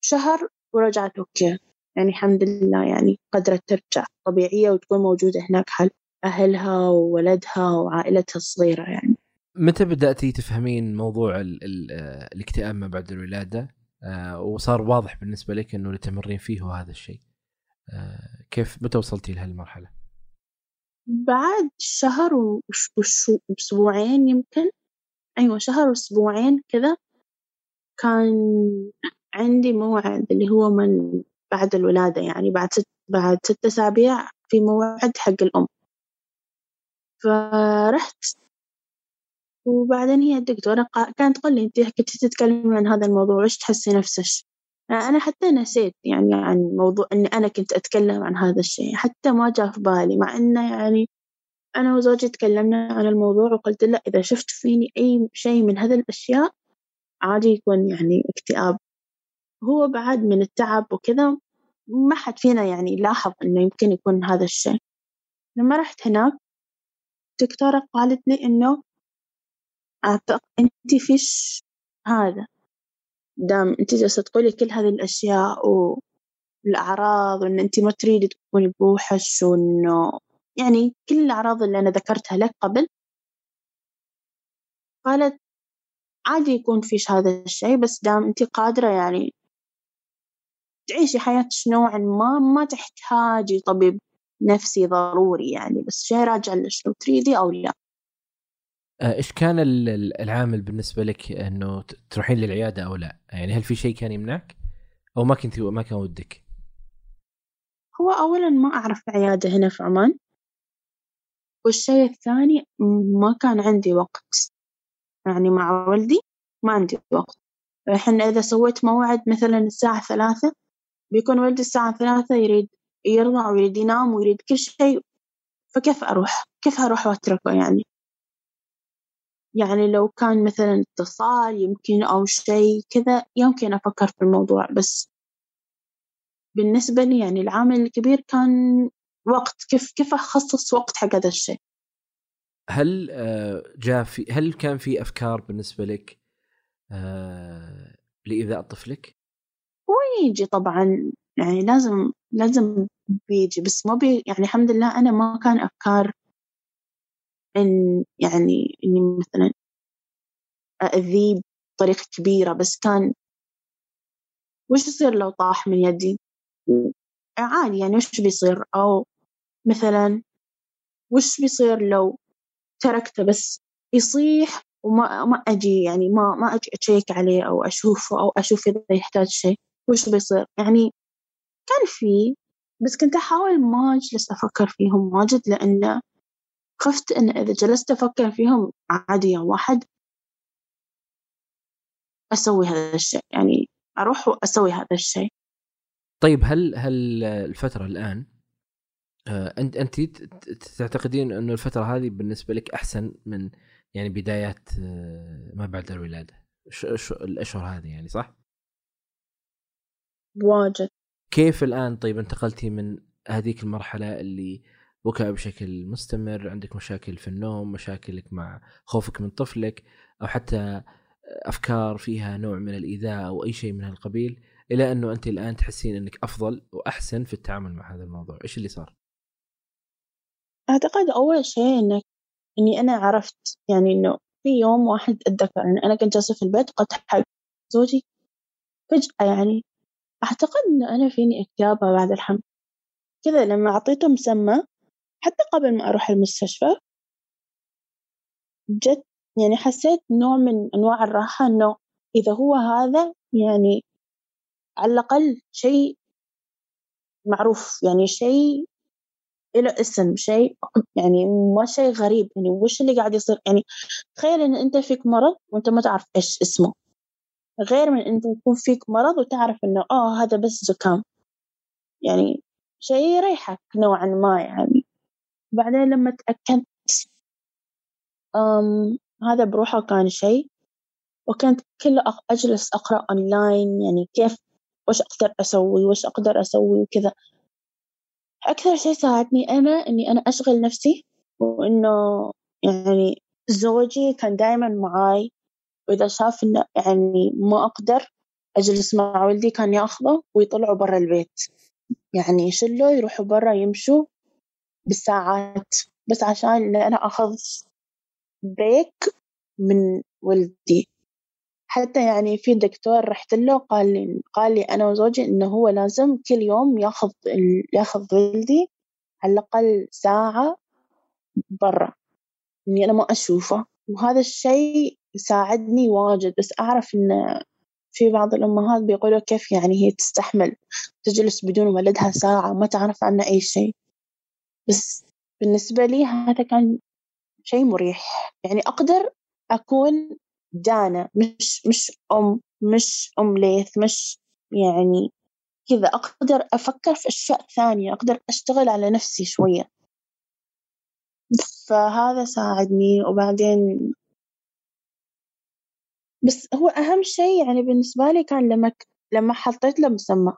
شهر ورجعت أوكي. يعني الحمد لله يعني قدرت ترجع طبيعية وتكون موجودة هناك حل. أهلها وولدها وعائلتها الصغيرة يعني. متى بدأتي تفهمين موضوع ال ال الاكتئاب ما بعد الولادة؟ آه وصار واضح بالنسبة لك أنه اللي تمرين فيه هو هذا الشيء. آه كيف متى وصلتي لهالمرحلة؟ بعد شهر وأسبوعين يمكن. أيوة شهر وأسبوعين كذا. كان عندي موعد اللي هو من بعد الولادة يعني بعد ست بعد ست أسابيع في موعد حق الأم. فرحت. وبعدين هي الدكتورة كانت تقول لي أنت كنت تتكلمي عن هذا الموضوع وإيش تحسي نفسك؟ أنا حتى نسيت يعني عن موضوع إني أنا كنت أتكلم عن هذا الشيء حتى ما جاء في بالي مع إنه يعني أنا وزوجي تكلمنا عن الموضوع وقلت له إذا شفت فيني أي شيء من هذه الأشياء عادي يكون يعني اكتئاب. هو بعد من التعب وكذا ما حد فينا يعني لاحظ إنه يمكن يكون هذا الشيء. لما رحت هناك الدكتورة قالت لي إنه أعتقد أنت فيش هذا دام أنت جالسة تقولي كل هذه الأشياء والأعراض وإن أنت ما تريدي تكوني بوحش وإنه يعني كل الأعراض اللي أنا ذكرتها لك قبل قالت عادي يكون فيش هذا الشيء بس دام أنت قادرة يعني تعيشي حياتك نوعا ما ما تحتاجي طبيب نفسي ضروري يعني بس شيء راجع لك لو تريدي أو لا آه، إيش كان العامل بالنسبة لك إنه تروحين للعيادة أو لا؟ يعني هل في شيء كان يمنعك؟ أو ما كنت ما كان ودك؟ هو اولا ما أعرف عيادة هنا في عمان والشيء الثاني ما كان عندي وقت يعني مع والدي ما عندي وقت إحنا إذا سويت موعد مثلا الساعة ثلاثة بيكون والدي الساعة ثلاثة يريد يرضع ويريد ينام ويريد كل شيء فكيف أروح؟ كيف أروح وأتركه يعني؟ يعني لو كان مثلا اتصال يمكن أو شيء كذا يمكن أفكر في الموضوع بس بالنسبة لي يعني العامل الكبير كان وقت كيف كيف أخصص وقت حق هذا الشيء هل آه، جاء في هل كان في أفكار بالنسبة لك آه، لإيذاء طفلك؟ هو يجي طبعا يعني لازم لازم بيجي بس ما بي يعني الحمد لله أنا ما كان أفكار إن يعني إني مثلا أذيه بطريقة كبيرة بس كان وش يصير لو طاح من يدي؟ عادي يعني وش بيصير؟ أو مثلا وش بيصير لو تركته بس يصيح وما ما أجي يعني ما ما أجي أشيك عليه أو أشوفه أو أشوف إذا يحتاج شيء وش بيصير؟ يعني كان في بس كنت أحاول ما أجلس أفكر فيهم واجد لأن خفت إن إذا جلست أفكر فيهم عادي يوم واحد أسوي هذا الشيء يعني أروح وأسوي هذا الشيء. طيب هل هل الفترة الآن آه، أنت أنت تعتقدين أنه الفترة هذه بالنسبة لك أحسن من يعني بدايات آه، ما بعد الولادة؟ الأشهر هذه يعني صح؟ واجد. كيف الآن طيب انتقلتي من هذيك المرحلة اللي بكاء بشكل مستمر عندك مشاكل في النوم مشاكلك مع خوفك من طفلك أو حتى أفكار فيها نوع من الإيذاء أو أي شيء من هالقبيل إلى أنه أنت الآن تحسين إنك أفضل وأحسن في التعامل مع هذا الموضوع. إيش اللي صار؟ أعتقد أول شيء إنك إني أنا عرفت يعني إنه في يوم واحد أتذكر ان أنا كنت جالسة في البيت قلت حق زوجي. فجأة يعني أعتقد ان أنا فيني اكتئاب بعد الحمل كذا لما أعطيته مسمى حتى قبل ما أروح المستشفى جت يعني حسيت نوع من أنواع الراحة إنه إذا هو هذا يعني على الأقل شيء معروف يعني شيء له اسم شيء يعني ما شيء غريب يعني وش اللي قاعد يصير؟ يعني تخيل إن أنت فيك مرض وأنت ما تعرف إيش اسمه. غير من أنت يكون فيك مرض وتعرف إنه آه هذا بس زكام. يعني شيء يريحك نوعا ما يعني. بعدين لما تأكدت أم هذا بروحه كان شيء وكنت كله أجلس أقرأ أونلاين يعني كيف وش أقدر أسوي وش أقدر أسوي وكذا. أكثر شيء ساعدني أنا إني أنا أشغل نفسي وإنه يعني زوجي كان دايما معاي وإذا شاف إنه يعني ما أقدر أجلس مع ولدي كان يأخذه ويطلعوا برا البيت. يعني يشلوا يروحوا برا يمشوا بالساعات. بس عشان أنا أخذ بريك من ولدي حتى يعني في دكتور رحت له قال لي قال لي أنا وزوجي إنه هو لازم كل يوم يأخذ يأخذ ولدي على الأقل ساعة برا. إني أنا ما أشوفه. وهذا الشيء ساعدني واجد بس أعرف إن في بعض الأمهات بيقولوا كيف يعني هي تستحمل تجلس بدون ولدها ساعة ما تعرف عنه أي شيء. بس بالنسبة لي هذا كان شيء مريح. يعني أقدر أكون دانا مش مش أم مش أم ليث مش يعني كذا. أقدر أفكر في أشياء ثانية أقدر أشتغل على نفسي شوية. فهذا ساعدني. وبعدين بس هو أهم شيء يعني بالنسبة لي كان لما لما حطيت له مسمى.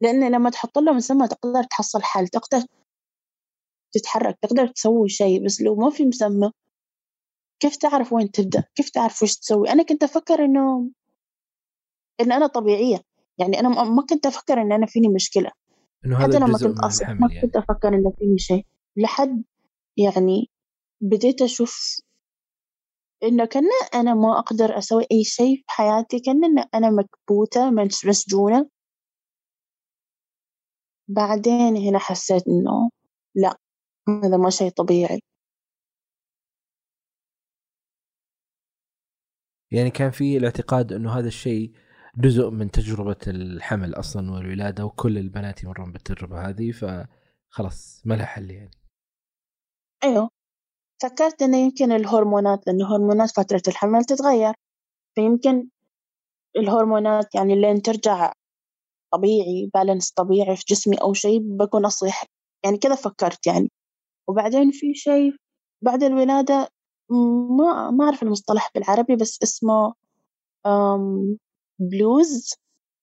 لأن لما تحط له مسمى تقدر تحصل حل تقدر تتحرك تقدر تسوي شيء بس لو ما في مسمى كيف تعرف وين تبدأ؟ كيف تعرف وش تسوي؟ أنا كنت أفكر إنه إن أنا طبيعية. يعني أنا ما كنت أفكر إن أنا فيني مشكلة. إنه هذا حتى لما كنت أصح الحمل ما يعني. كنت أفكر إنه فيني شيء. لحد يعني بديت أشوف إنه كأن أنا ما أقدر أسوي أي شيء في حياتي كأن أنا مكبوتة مس- مسجونة. بعدين هنا حسيت إنه لا هذا ما شيء طبيعي. يعني كان في الاعتقاد إنه هذا الشيء جزء من تجربة الحمل أصلا والولادة وكل البنات يمرون بالتجربة هذه فخلاص ما لها حل يعني. أيوه. فكرت إنه يمكن الهرمونات لأن هرمونات فترة الحمل تتغير. فيمكن الهرمونات يعني لين ترجع طبيعي بالانس طبيعي في جسمي أو شيء بكون أصيح. يعني كذا فكرت يعني. وبعدين في شيء بعد الولادة ما ما أعرف المصطلح بالعربي بس اسمه بلوز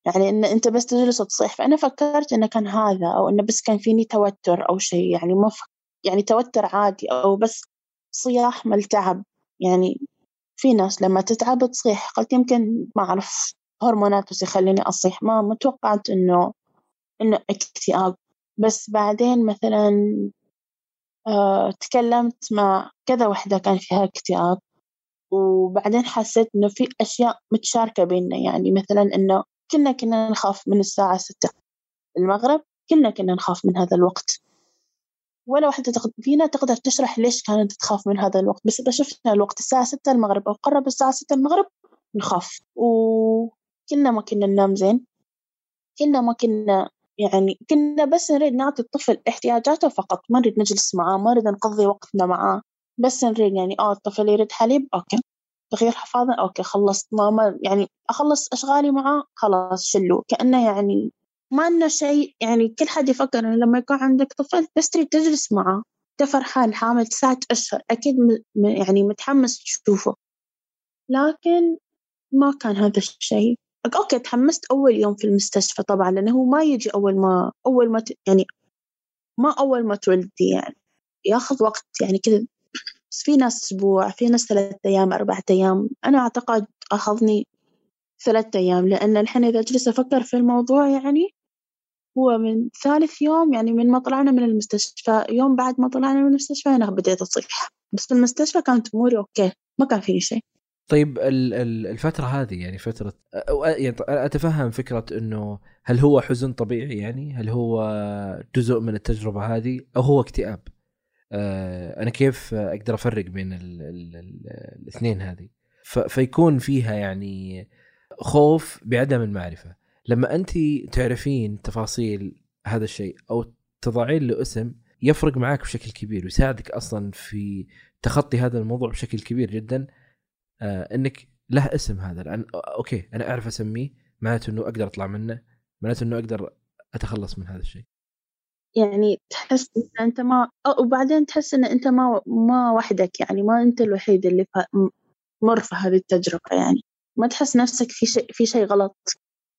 يعني إن أنت بس تجلس تصيح فأنا فكرت إنه كان هذا أو إنه بس كان فيني توتر أو شيء يعني ما. يعني توتر عادي أو بس صياح مال تعب. يعني في ناس لما تتعب تصيح. قلت يمكن ما أعرف هرمونات بس يخليني أصيح. ما ما توقعت إنه إنه اكتئاب. بس بعدين مثلا آه تكلمت مع كذا وحدة كان فيها اكتئاب. وبعدين حسيت إنه في أشياء متشاركة بيننا. يعني مثلا إنه كنا كنا نخاف من الساعة ستة المغرب كنا كنا نخاف من هذا الوقت. ولا واحدة. فينا تقدر تشرح ليش كانت تخاف من هذا الوقت. بس إذا شفنا الوقت الساعة ستة المغرب أو قرب الساعة ستة المغرب نخاف. وكنا ما كنا ننام زين. كنا ما كنا يعني كنا بس نريد نعطي الطفل احتياجاته فقط. ما نريد نجلس معاه ما نريد نقضي وقتنا معاه. بس نريد يعني آه الطفل يريد حليب okay. تغيير حفاضة okay خلصت. ماما يعني أخلص أشغالي معاه خلاص شلو كأنه يعني ما انه شيء يعني كل حد يفكر إنه لما يكون عندك طفل بس تريد تجلس معاه انت فرحان حامل تسعة اشهر أكيد م... يعني متحمس تشوفه. لكن ما كان هذا الشيء. أوكي تحمست أول يوم في المستشفى طبعا لأنه هو ما يجي أول ما أول ما ت... يعني ما أول ما تولدي يعني. ياخذ وقت يعني كذا بس في ناس أسبوع في ناس ثلاثة أيام أربعة أيام. أنا أعتقد أخذني ثلاثة أيام لأن الحين إذا أجلس أفكر في الموضوع يعني هو من ثالث يوم يعني من ما طلعنا من المستشفى يوم بعد ما طلعنا من المستشفى أنا بديت أصيح. بس في المستشفى كانت أموري أوكي ما كان فيني شيء. طيب الفترة هذه يعني فترة يعني أتفهم فكرة أنه هل هو حزن طبيعي يعني؟ هل هو جزء من التجربة هذه؟ أو هو اكتئاب؟ آه، أنا كيف أقدر أفرق بين ال ال ال الاثنين هذه؟ فيكون فيها يعني خوف بعدم المعرفة. لما انت تعرفين تفاصيل هذا الشيء أو تضعين له اسم يفرق معك بشكل كبير ويساعدك أصلا في تخطي هذا الموضوع بشكل كبير جدا. آه إنك له اسم هذا. لأن أوكي أنا أعرف أسميه معناته إنه أقدر أطلع منه معناته إنه أقدر أتخلص من هذا الشيء. يعني تحس إن أنت ما وبعدين تحس إن أنت ما ما وحدك يعني ما أنت الوحيد اللي مر في هذه التجربة يعني. ما تحس نفسك في شيء في شيء غلط.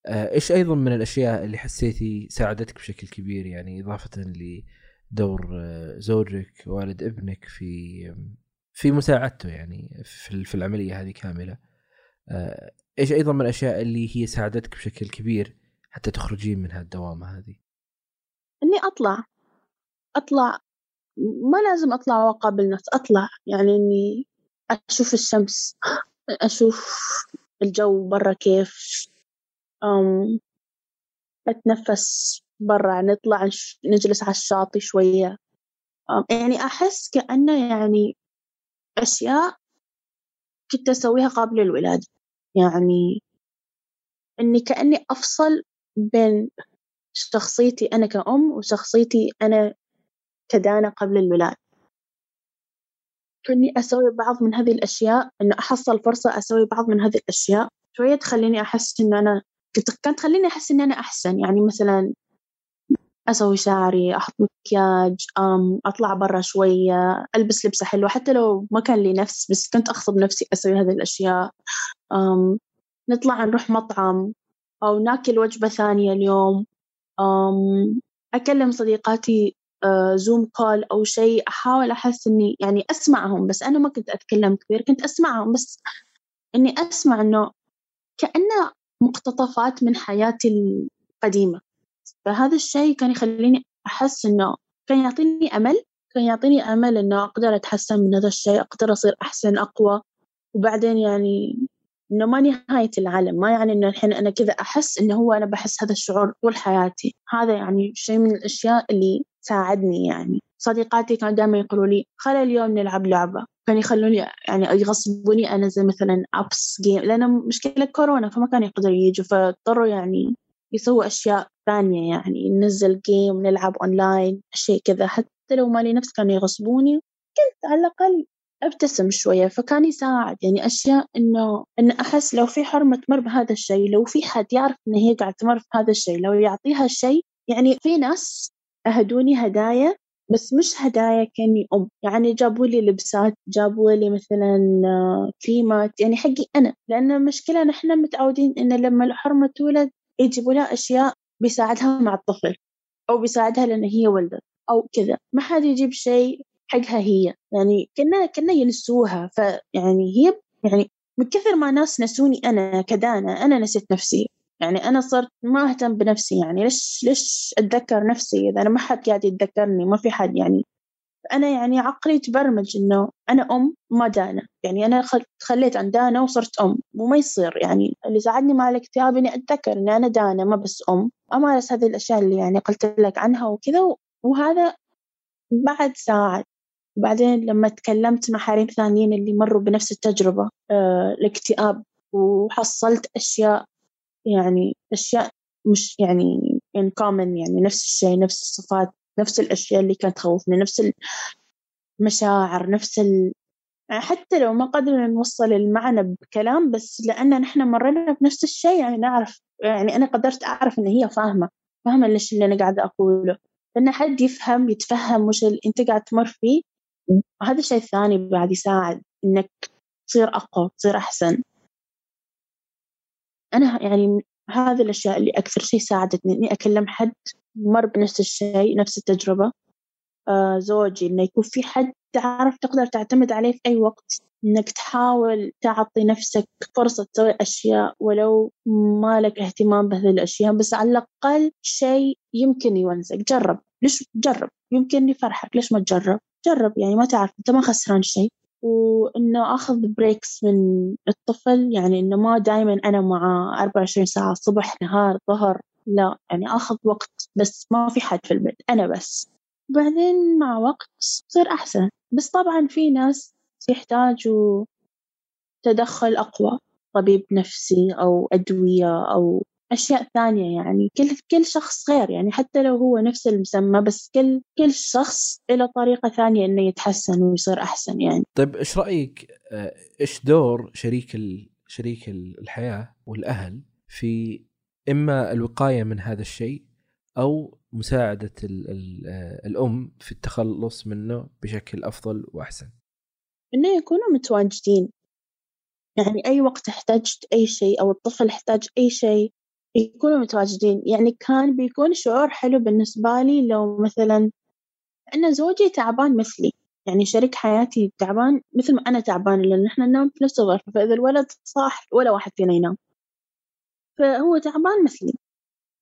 إيش أيضا من الأشياء اللي حسيتي ساعدتك بشكل كبير؟ يعني إضافة لدور آه، زوجك والد ابنك في في مساعدته يعني في العملية هذه كاملة. آه، إيش أيضا من الأشياء اللي هي ساعدتك بشكل كبير حتى تخرجين من هالدوامة هذه؟ إني أطلع. أطلع. ما لازم أطلع وأقابل ناس أطلع. يعني إني أشوف الشمس أشوف الجو برا كيف أتنفس برا نطلع نجلس على الشاطئ شوية. يعني أحس كأنه يعني أشياء كنت أسويها قبل الولادة. يعني إني كأني أفصل بين شخصيتي أنا كأم وشخصيتي أنا كدانة قبل الولادة. كني أسوي بعض من هذه الأشياء إنه أحصل فرصة أسوي بعض من هذه الأشياء شوية تخليني أحس إن أنا كانت تخليني أحس إن أنا أحسن يعني مثلا أسوي شعري أحط مكياج أطلع برا شوية ألبس لبسة حلوة حتى لو ما كان لي نفس بس كنت أغصب نفسي أسوي هذه الأشياء. نطلع نروح مطعم أو نأكل وجبة ثانية اليوم. أكلم صديقاتي زوم آه، كول أو شيء أحاول أحس إني يعني أسمعهم بس أنا ما كنت أتكلم كثير كنت أسمعهم بس إني أسمع إنه كأنه مقتطفات من حياتي القديمة. فهذا الشيء كان يخليني أحس إنه كان يعطيني أمل كان يعطيني أمل إنه أقدر أتحسن من هذا الشيء أقدر أصير أحسن أقوى. وبعدين يعني إنه ما نهاية العالم ما يعني إنه الحين أنا كذا أحس إنه هو أنا بحس هذا الشعور طول حياتي. هذا يعني شيء من الأشياء اللي ساعدني يعني. صديقاتي كانوا دائما يقولوا لي خل اليوم نلعب لعبة. كانوا يخلوني يعني يغصبوني أنزل مثلا أبس جيم لأن مشكلة كورونا فما كانوا يقدروا يجوا فاضطروا يعني يسووا أشياء ثانية يعني ننزل game نلعب أونلاين شيء كذا. حتى لو مالي نفس كانوا يغصبوني كنت على الأقل أبتسم شوية فكان يساعد. يعني أشياء إنه إن أحس لو في حرمة تمر بهذا الشيء لو في حد يعرف إن هي قاعدة تمر بهذا الشيء لو يعطيها شيء يعني في ناس أهدوني هدايا بس مش هدايا كأني أم. يعني جابوا لي لبسات جابوا لي مثلا كريمات. يعني حقي أنا. لأن المشكلة نحن متعودين إن لما الحرمة تولد يجيبوا لها أشياء بيساعدها مع الطفل أو بيساعدها لأن هي ولدت أو كذا. ما حد يجيب شيء حقها هي. يعني كنا كنا ينسوها. فيعني هي يعني من كثر ما ناس نسوني أنا كدانة أنا نسيت نفسي. يعني أنا صرت ما أهتم بنفسي يعني ليش ليش أتذكر نفسي؟ إذا أنا ما حد قاعد يتذكرني ما في حد يعني. أنا يعني عقلي تبرمج إنه أنا أم ما دانة يعني أنا خليت عن دانة وصرت أم وما يصير يعني. اللي ساعدني مع الاكتئاب إني أتذكر إني أنا دانة ما بس أم. أمارس هذه الأشياء اللي يعني قلت لك عنها وكذا وهذا بعد ساعد. وبعدين لما تكلمت مع حريم ثانيين اللي مروا بنفس التجربة آه الاكتئاب وحصلت أشياء يعني أشياء مش يعني in common يعني نفس الشيء نفس الصفات نفس الأشياء اللي كانت تخوفني نفس المشاعر نفس ال... حتى لو ما قدرنا نوصل المعنى بكلام بس لأن نحن مرينا بنفس الشيء يعني نعرف يعني أنا قدرت أعرف إن هي فاهمة فاهمة ليش اللي أنا قاعدة أقوله. لأن حد يفهم يتفهم وش اللي أنت قاعد تمر فيه وهذا الشيء الثاني بعد يساعد إنك تصير أقوى تصير أحسن. أنا يعني هذه الأشياء اللي أكثر شيء ساعدتني إني أكلم حد مر بنفس الشيء نفس التجربة. آه زوجي إنه يكون في حد تعرف تقدر تعتمد عليه في أي وقت إنك تحاول تعطي نفسك فرصة تسوي أشياء ولو ما لك اهتمام بهذه الأشياء بس على الأقل شيء يمكن يونسك جرب. ليش جرب؟ يمكن يفرحك. ليش ما تجرب؟ جرب. يعني ما تعرف. أنت ما خسران شيء. وإنه آخذ بريكس من الطفل يعني إنه ما دائما أنا مع 24 ساعة صبح نهار ظهر لا يعني آخذ وقت بس ما في حد في البيت أنا بس. بعدين مع وقت تصير أحسن بس طبعا في ناس يحتاجوا تدخل أقوى طبيب نفسي أو أدوية أو أشياء ثانية يعني كل كل شخص غير يعني حتى لو هو نفس المسمى بس كل كل شخص له طريقة ثانية إنه يتحسن ويصير أحسن يعني. طيب إيش رأيك آه، إيش دور شريك ال... شريك الحياة والأهل في إما الوقاية من هذا الشيء أو مساعدة ال ال آه، الأم في التخلص منه بشكل أفضل وأحسن. إنه يكونوا متواجدين يعني أي وقت احتجت أي شيء أو الطفل احتاج أي شيء يكونوا متواجدين. يعني كان بيكون شعور حلو بالنسبة لي لو مثلا أن زوجي تعبان مثلي. يعني شريك حياتي تعبان مثل ما أنا تعبانة لأن إحنا ننام في نفس الغرفة فإذا الولد صاح ولا واحد فينا ينام. فهو تعبان مثلي.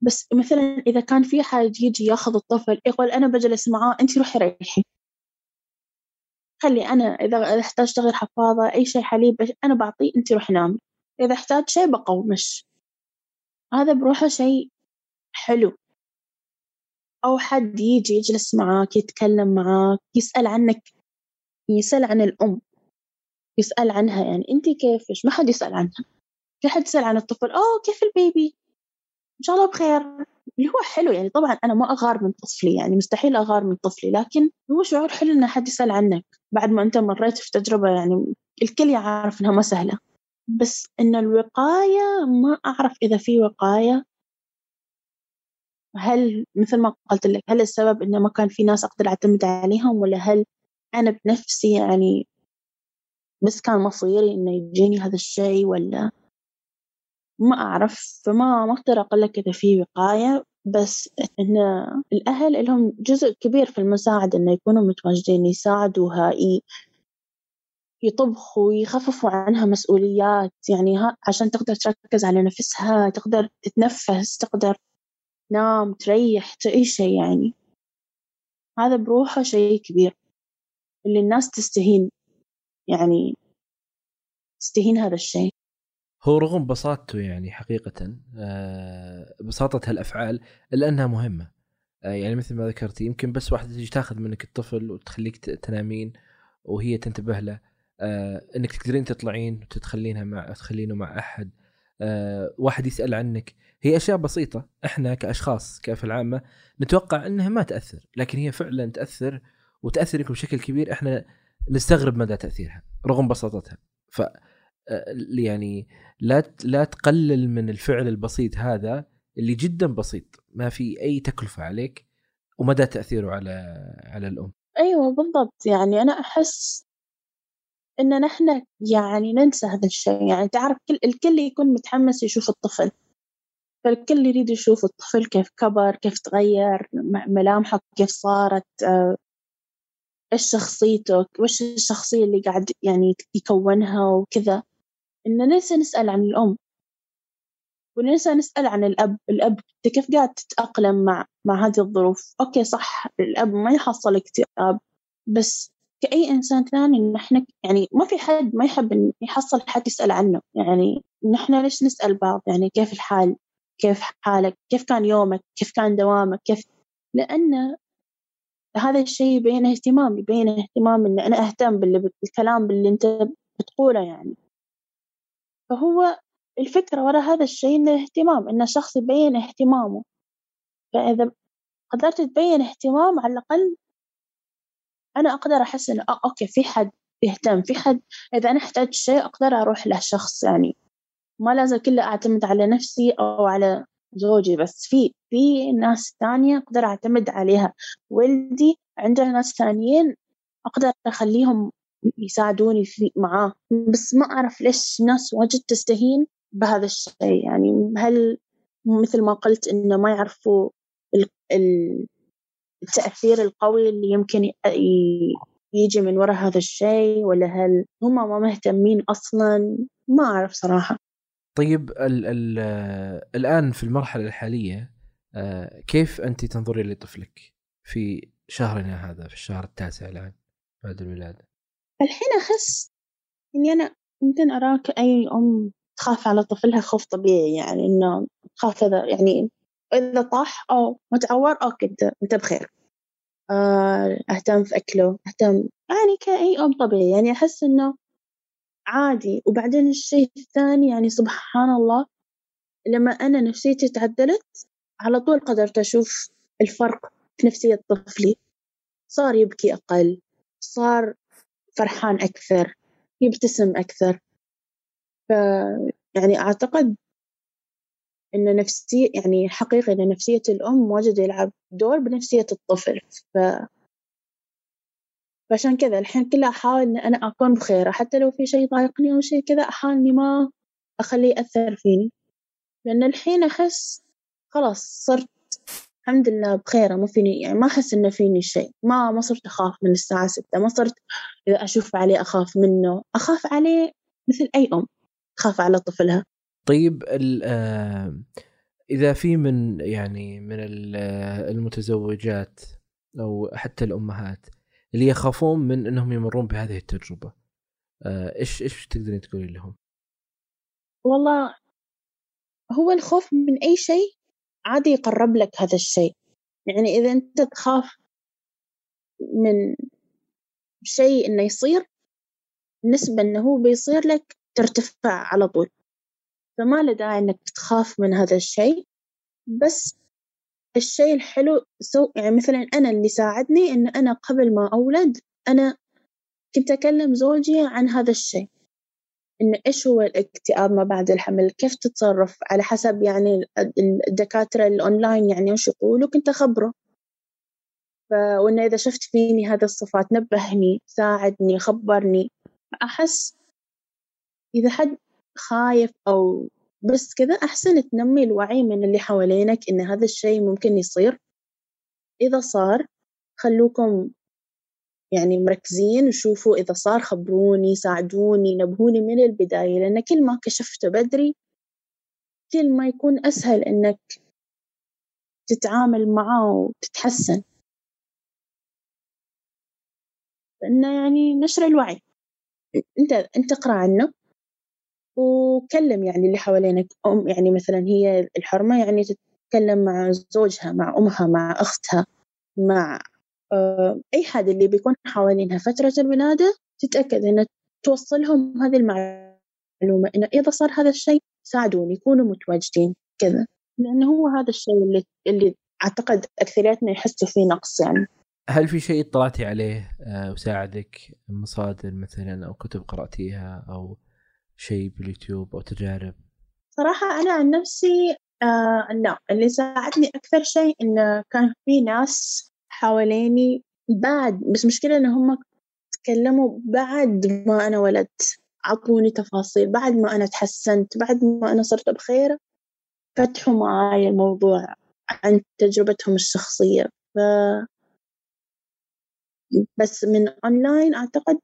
بس مثلا إذا كان في حد يجي يأخذ الطفل يقول أنا بجلس معاه أنت روحي ريحي. خلي أنا إذا أحتاج تغير حفاضة أي شيء حليب أنا بعطيه أنت روحي نامي. إذا احتاج شيء بقومش. هذا بروحه شيء حلو. أو حد يجي يجلس معاك يتكلم معاك يسأل عنك يسأل عن الأم يسأل عنها. يعني أنت كيفش؟ ما حد يسأل عنها. في حد يسأل عن الطفل أوه كيف البيبي؟ إن شاء الله بخير. اللي هو حلو. يعني طبعا أنا ما أغار من طفلي يعني مستحيل أغار من طفلي لكن هو شعور حلو إن حد يسأل عنك. بعد ما أنت مريت في تجربة يعني الكل يعرف إنها ما سهلة. بس إن الوقاية ما أعرف إذا في وقاية. هل مثل ما قلت لك هل السبب إنه ما كان في ناس أقدر أعتمد عليهم ولا هل أنا بنفسي يعني بس كان مصيري إنه يجيني هذا الشيء ولا ما أعرف. فما ما أقدر أقول لك إذا في وقاية. بس إن الأهل لهم جزء كبير في المساعدة إنه يكونوا متواجدين يساعدوها يطبخوا ويخففوا عنها مسؤوليات يعني ها عشان تقدر تركز على نفسها تقدر تتنفس تقدر تنام تريح أي شيء يعني. هذا بروحه شيء كبير. اللي الناس تستهين يعني تستهين هذا الشيء. هو رغم بساطته يعني حقيقة آه، بساطة هالأفعال إلا أنها مهمة. آه، يعني مثل ما ذكرتي يمكن بس واحدة تجي تاخذ منك الطفل وتخليك تنامين وهي تنتبه له. آه، إنك تقدرين تطلعين وتتخلينها مع تخلينه مع أحد. آه، واحد يسأل عنك. هي أشياء بسيطة. إحنا كأشخاص كافه العامه نتوقع إنها ما تأثر لكن هي فعلا تأثر وتاثر بشكل كبير. إحنا نستغرب مدى تأثيرها رغم بساطتها. ف آه، يعني لا لا تقلل من الفعل البسيط هذا اللي جدا بسيط. ما في أي تكلفة عليك ومدى تأثيره على على الأم. أيوه بالضبط. يعني أنا أحس إن نحن يعني ننسى هذا الشيء. يعني تعرف كل الكل يكون متحمس يشوف الطفل. فالكل يريد يشوف الطفل كيف كبر كيف تغير ملامحه كيف صارت آه، إيش شخصيته وإيش الشخصية اللي قاعد يعني يكونها وكذا. إن ننسى نسأل عن الأم. وننسى نسأل عن الأب. الأب كيف قاعد تتأقلم مع مع هذه الظروف؟ أوكي صح الأب ما يحصل اكتئاب بس كأي إنسان ثاني نحن يعني ما في حد ما يحب إن يحصل حد يسأل عنه. يعني نحن ليش نسأل بعض؟ يعني كيف الحال؟ كيف حالك؟ كيف كان يومك؟ كيف كان دوامك؟ كيف؟ لأن هذا الشيء يبين اهتمام يبين اهتمام إن أنا أهتم بالكلام باللي أنت بتقوله يعني. فهو الفكرة وراء هذا الشيء إنه اهتمام إن الشخص يبين اهتمامه. فإذا قدرت تبين اهتمام على الأقل أنا أقدر أحس إنه آه أوكي في حد يهتم في حد إذا أنا احتجت شيء أقدر أروح له شخص يعني. ما لازم كله أعتمد على نفسي أو على زوجي بس في في ناس ثانية أقدر أعتمد عليها. ولدي عنده ناس ثانيين أقدر أخليهم يساعدوني في معاه. بس ما أعرف ليش الناس واجد تستهين بهذا الشيء يعني. هل مثل ما قلت إنه ما يعرفوا ال التأثير القوي اللي يمكن يجي من وراء هذا الشيء؟ ولا هل هم ما مهتمين أصلا؟ ما أعرف صراحة. طيب ال ال الآن في المرحلة الحالية آه، كيف أنت تنظرين لطفلك في شهرنا هذا في الشهر التاسع الآن بعد الولادة الحين أحس إني أنا يمكن أراك أي أم تخاف على طفلها خوف طبيعي يعني إنه تخاف إذا يعني إذا طاح أو متعور أوكي أنت أنت بخير. آه، أهتم في أكله أهتم. يعني كأي أم طبيعي. يعني أحس إنه عادي. وبعدين الشيء الثاني يعني سبحان الله لما أنا نفسيتي تعدلت على طول قدرت أشوف الفرق في نفسية طفلي صار يبكي أقل صار فرحان أكثر يبتسم أكثر. ف يعني أعتقد إن نفسية يعني حقيقي إن نفسية الأم واجد يلعب دور بنفسية الطفل ف فعشان كذا الحين كله أحاول إن أنا أكون بخير حتى لو في شيء ضايقني أو شيء كذا أحاول إني ما أخليه يأثر فيني لأن الحين أحس خلاص صرت الحمد لله بخير ما فيني يعني ما أحس إنه فيني شيء ما ما صرت أخاف من الساعة ستة ما صرت إذا أشوف عليه أخاف منه أخاف عليه مثل أي أم تخاف على طفلها. طيب إذا في من يعني من المتزوجات أو حتى الأمهات اللي يخافون من إنهم يمرون بهذه التجربة إيش إيش تقدرين تقولين لهم؟ والله هو الخوف من أي شيء عادي يقرب لك هذا الشيء يعني إذا أنت تخاف من شيء إنه يصير نسبة إنه هو بيصير لك ترتفع على طول فما له داعي إنك تخاف من هذا الشيء. بس الشيء الحلو سو يعني مثلا أنا اللي ساعدني إن أنا قبل ما أولد أنا كنت أكلم زوجي عن هذا الشيء. إن إيش هو الاكتئاب ما بعد الحمل؟ كيف تتصرف؟ على حسب يعني الدكاترة الأونلاين يعني وش يقولوا؟ كنت أخبره. ف... وإنه إذا شفت فيني هذه الصفات نبهني ساعدني خبرني. أحس إذا حد خايف أو بس كذا أحسن تنمي الوعي من اللي حوالينك إن هذا الشيء ممكن يصير. إذا صار خلوكم يعني مركزين وشوفوا إذا صار خبروني ساعدوني نبهوني من البداية لأن كل ما كشفته بدري كل ما يكون أسهل إنك تتعامل معه وتتحسن. لأنه يعني نشر الوعي. أنت أنت اقرأ عنه؟ وكلم يعني اللي حوالينك. أم يعني مثلا هي الحرمة يعني تتكلم مع زوجها مع أمها مع أختها مع آه، أي حد اللي بيكون حوالينها. فترة الولادة تتأكد إن توصلهم هذه المعلومة إنه إذا صار هذا الشيء ساعدوني يكونوا متواجدين كذا. لأنه هو هذا الشيء اللي اللي أعتقد أكثريتنا يحسوا فيه نقص يعني. هل في شيء اطلعتي عليه آه، وساعدك؟ مصادر مثلا أو كتب قرأتيها أو شيء باليوتيوب أو تجارب؟ صراحة أنا عن نفسي آه لا. اللي ساعدني أكثر شيء إنه كان في ناس حواليني بعد بس مشكلة إن هم تكلموا بعد ما أنا ولدت. عطوني تفاصيل بعد ما أنا تحسنت بعد ما أنا صرت بخير فتحوا معاي الموضوع عن تجربتهم الشخصية. ف بس من أونلاين أعتقد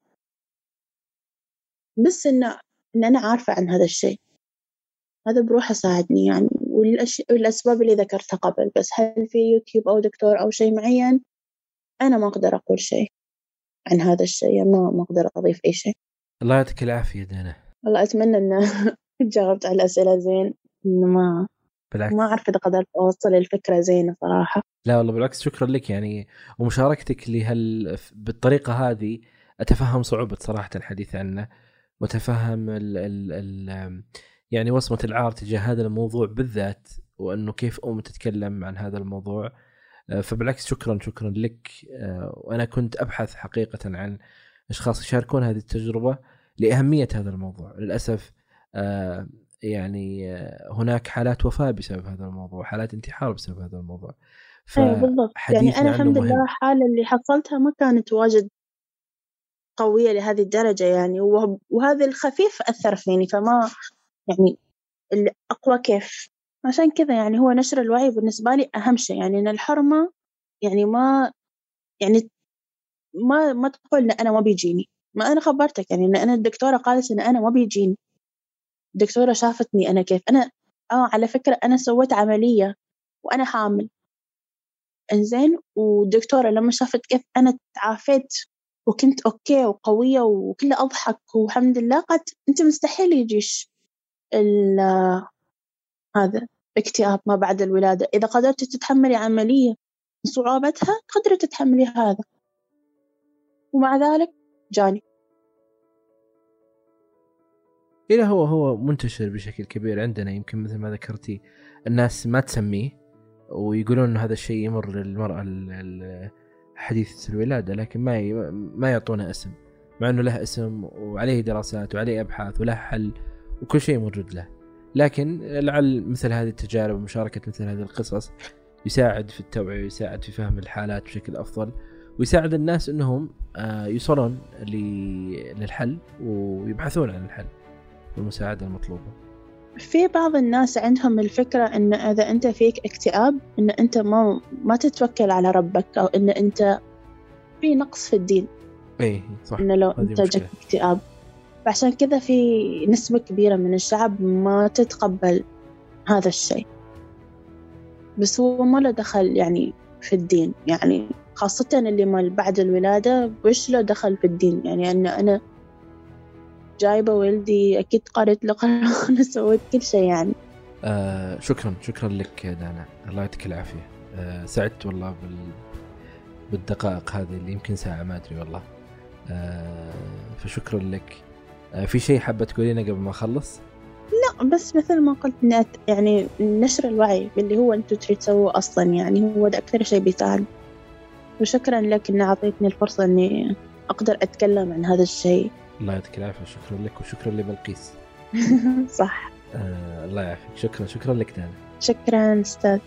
بس إنه إن أنا عارفة عن هذا الشيء. هذا بروحه ساعدني يعني والأسباب اللي ذكرتها قبل بس هل في يوتيوب أو دكتور أو شيء معين؟ أنا ما أقدر أقول شيء عن هذا الشيء ما ما أقدر أضيف أي شيء. الله يعطيك العافية دانا والله أتمنى أن جاوبت على الأسئلة زين إنه ما بالعكس. ما أعرف إذا قدرت أوصل الفكرة زينة صراحة. لا والله بالعكس شكرا لك يعني ومشاركتك لهال بالطريقة هذه أتفهم صعوبة صراحة الحديث عنه. وتفهم ال ال ال يعني وصمة العار تجاه هذا الموضوع بالذات وأنه كيف أم تتكلم عن هذا الموضوع. آه، فبالعكس شكرا شكرا لك. آه، وأنا كنت أبحث حقيقة عن أشخاص يشاركون هذه التجربة لأهمية هذا الموضوع. للأسف آه، يعني هناك حالات وفاة بسبب هذا الموضوع حالات انتحار بسبب هذا الموضوع. أيوة بالضبط. يعني أنا الحمد لله الحاله اللي حصلتها ما كانت واجد قوية لهذه الدرجة يعني وهذا الخفيف أثر فيني فما يعني الأقوى كيف. عشان كذا يعني هو نشر الوعي بالنسبة لي أهم شيء يعني إن الحرمة يعني ما يعني ما ما تقول إن أنا ما بيجيني. ما أنا خبرتك يعني إن أنا الدكتورة قالت إن أنا ما بيجيني. الدكتورة شافتني أنا كيف. أنا آه على فكرة أنا سويت عملية وأنا حامل. إنزين؟ والدكتورة لما شافت كيف أنا تعافيت وكنت أوكي وقوية وكله أضحك والحمد لله قالت أنت مستحيل يجيش هذا اكتئاب ما بعد الولادة. إذا قدرتي تتحملي عملية صعوبتها تقدري تتحملي هذا. ومع ذلك جاني. إذا هو هو منتشر بشكل كبير عندنا. يمكن مثل ما ذكرتي الناس ما تسميه ويقولون إنه هذا الشيء يمر للمرأة حديثة الولادة لكن ما ما يعطونه اسم مع إنه له اسم وعليه دراسات وعليه أبحاث وله حل وكل شيء موجود له. لكن لعل مثل هذه التجارب ومشاركة مثل هذه القصص يساعد في التوعية ويساعد في فهم الحالات بشكل أفضل ويساعد الناس أنهم آه، يوصلون للحل ويبحثون عن الحل والمساعدة المطلوبة. في بعض الناس عندهم الفكرة إن إذا أنت فيك اكتئاب إن أنت ما ما تتوكل على ربك أو إن أنت في نقص في الدين. إيه صح. إنه لو أنت جاك اكتئاب. فعشان كذا في نسبة كبيرة من الشعب ما تتقبل هذا الشيء. بس هو ما له دخل يعني في الدين. يعني خاصة اللي ما بعد الولادة وش له دخل في الدين؟ يعني أن أنا جايبة ولدي أكيد قريت له قرآن سويت كل شيء يعني. آه شكرا شكرا لك دانا الله يعطيك العافية. آه سعدت والله بال... بالدقائق هذه اللي يمكن ساعة ما أدري والله. آه فشكرا لك. آه في شيء حابة تقولينه قبل ما أخلص؟ لا بس مثل ما قلت يعني نشر الوعي باللي هو أنتم تريد تسووه أصلا يعني هو ده أكثر شيء بيساعد. وشكرا لك إن أعطيتني الفرصة إني أقدر أتكلم عن هذا الشيء. الله يعطيك العافية شكرا لك وشكرا لبلقيس. صح. آه الله يعافيك. شكرا شكرا لك دانا. شكرا أستاذ.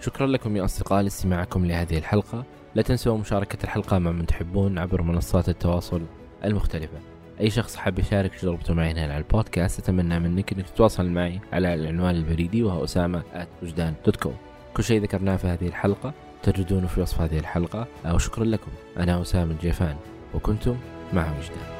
شكرا لكم يا أصدقاء لاستماعكم لهذه الحلقة. لا تنسوا مشاركة الحلقة مع من تحبون عبر منصات التواصل المختلفة. أي شخص حاب يشارك تجربته معي هنا على البودكاست أتمنى منك أنك تتواصل معي على العنوان البريدي وهو أسامة وجدان دوت كل شيء ذكرناه في هذه الحلقة تجدونه في وصف هذه الحلقة وشكرا لكم. أنا أسامة الجيفان وكنتم مع وجدان.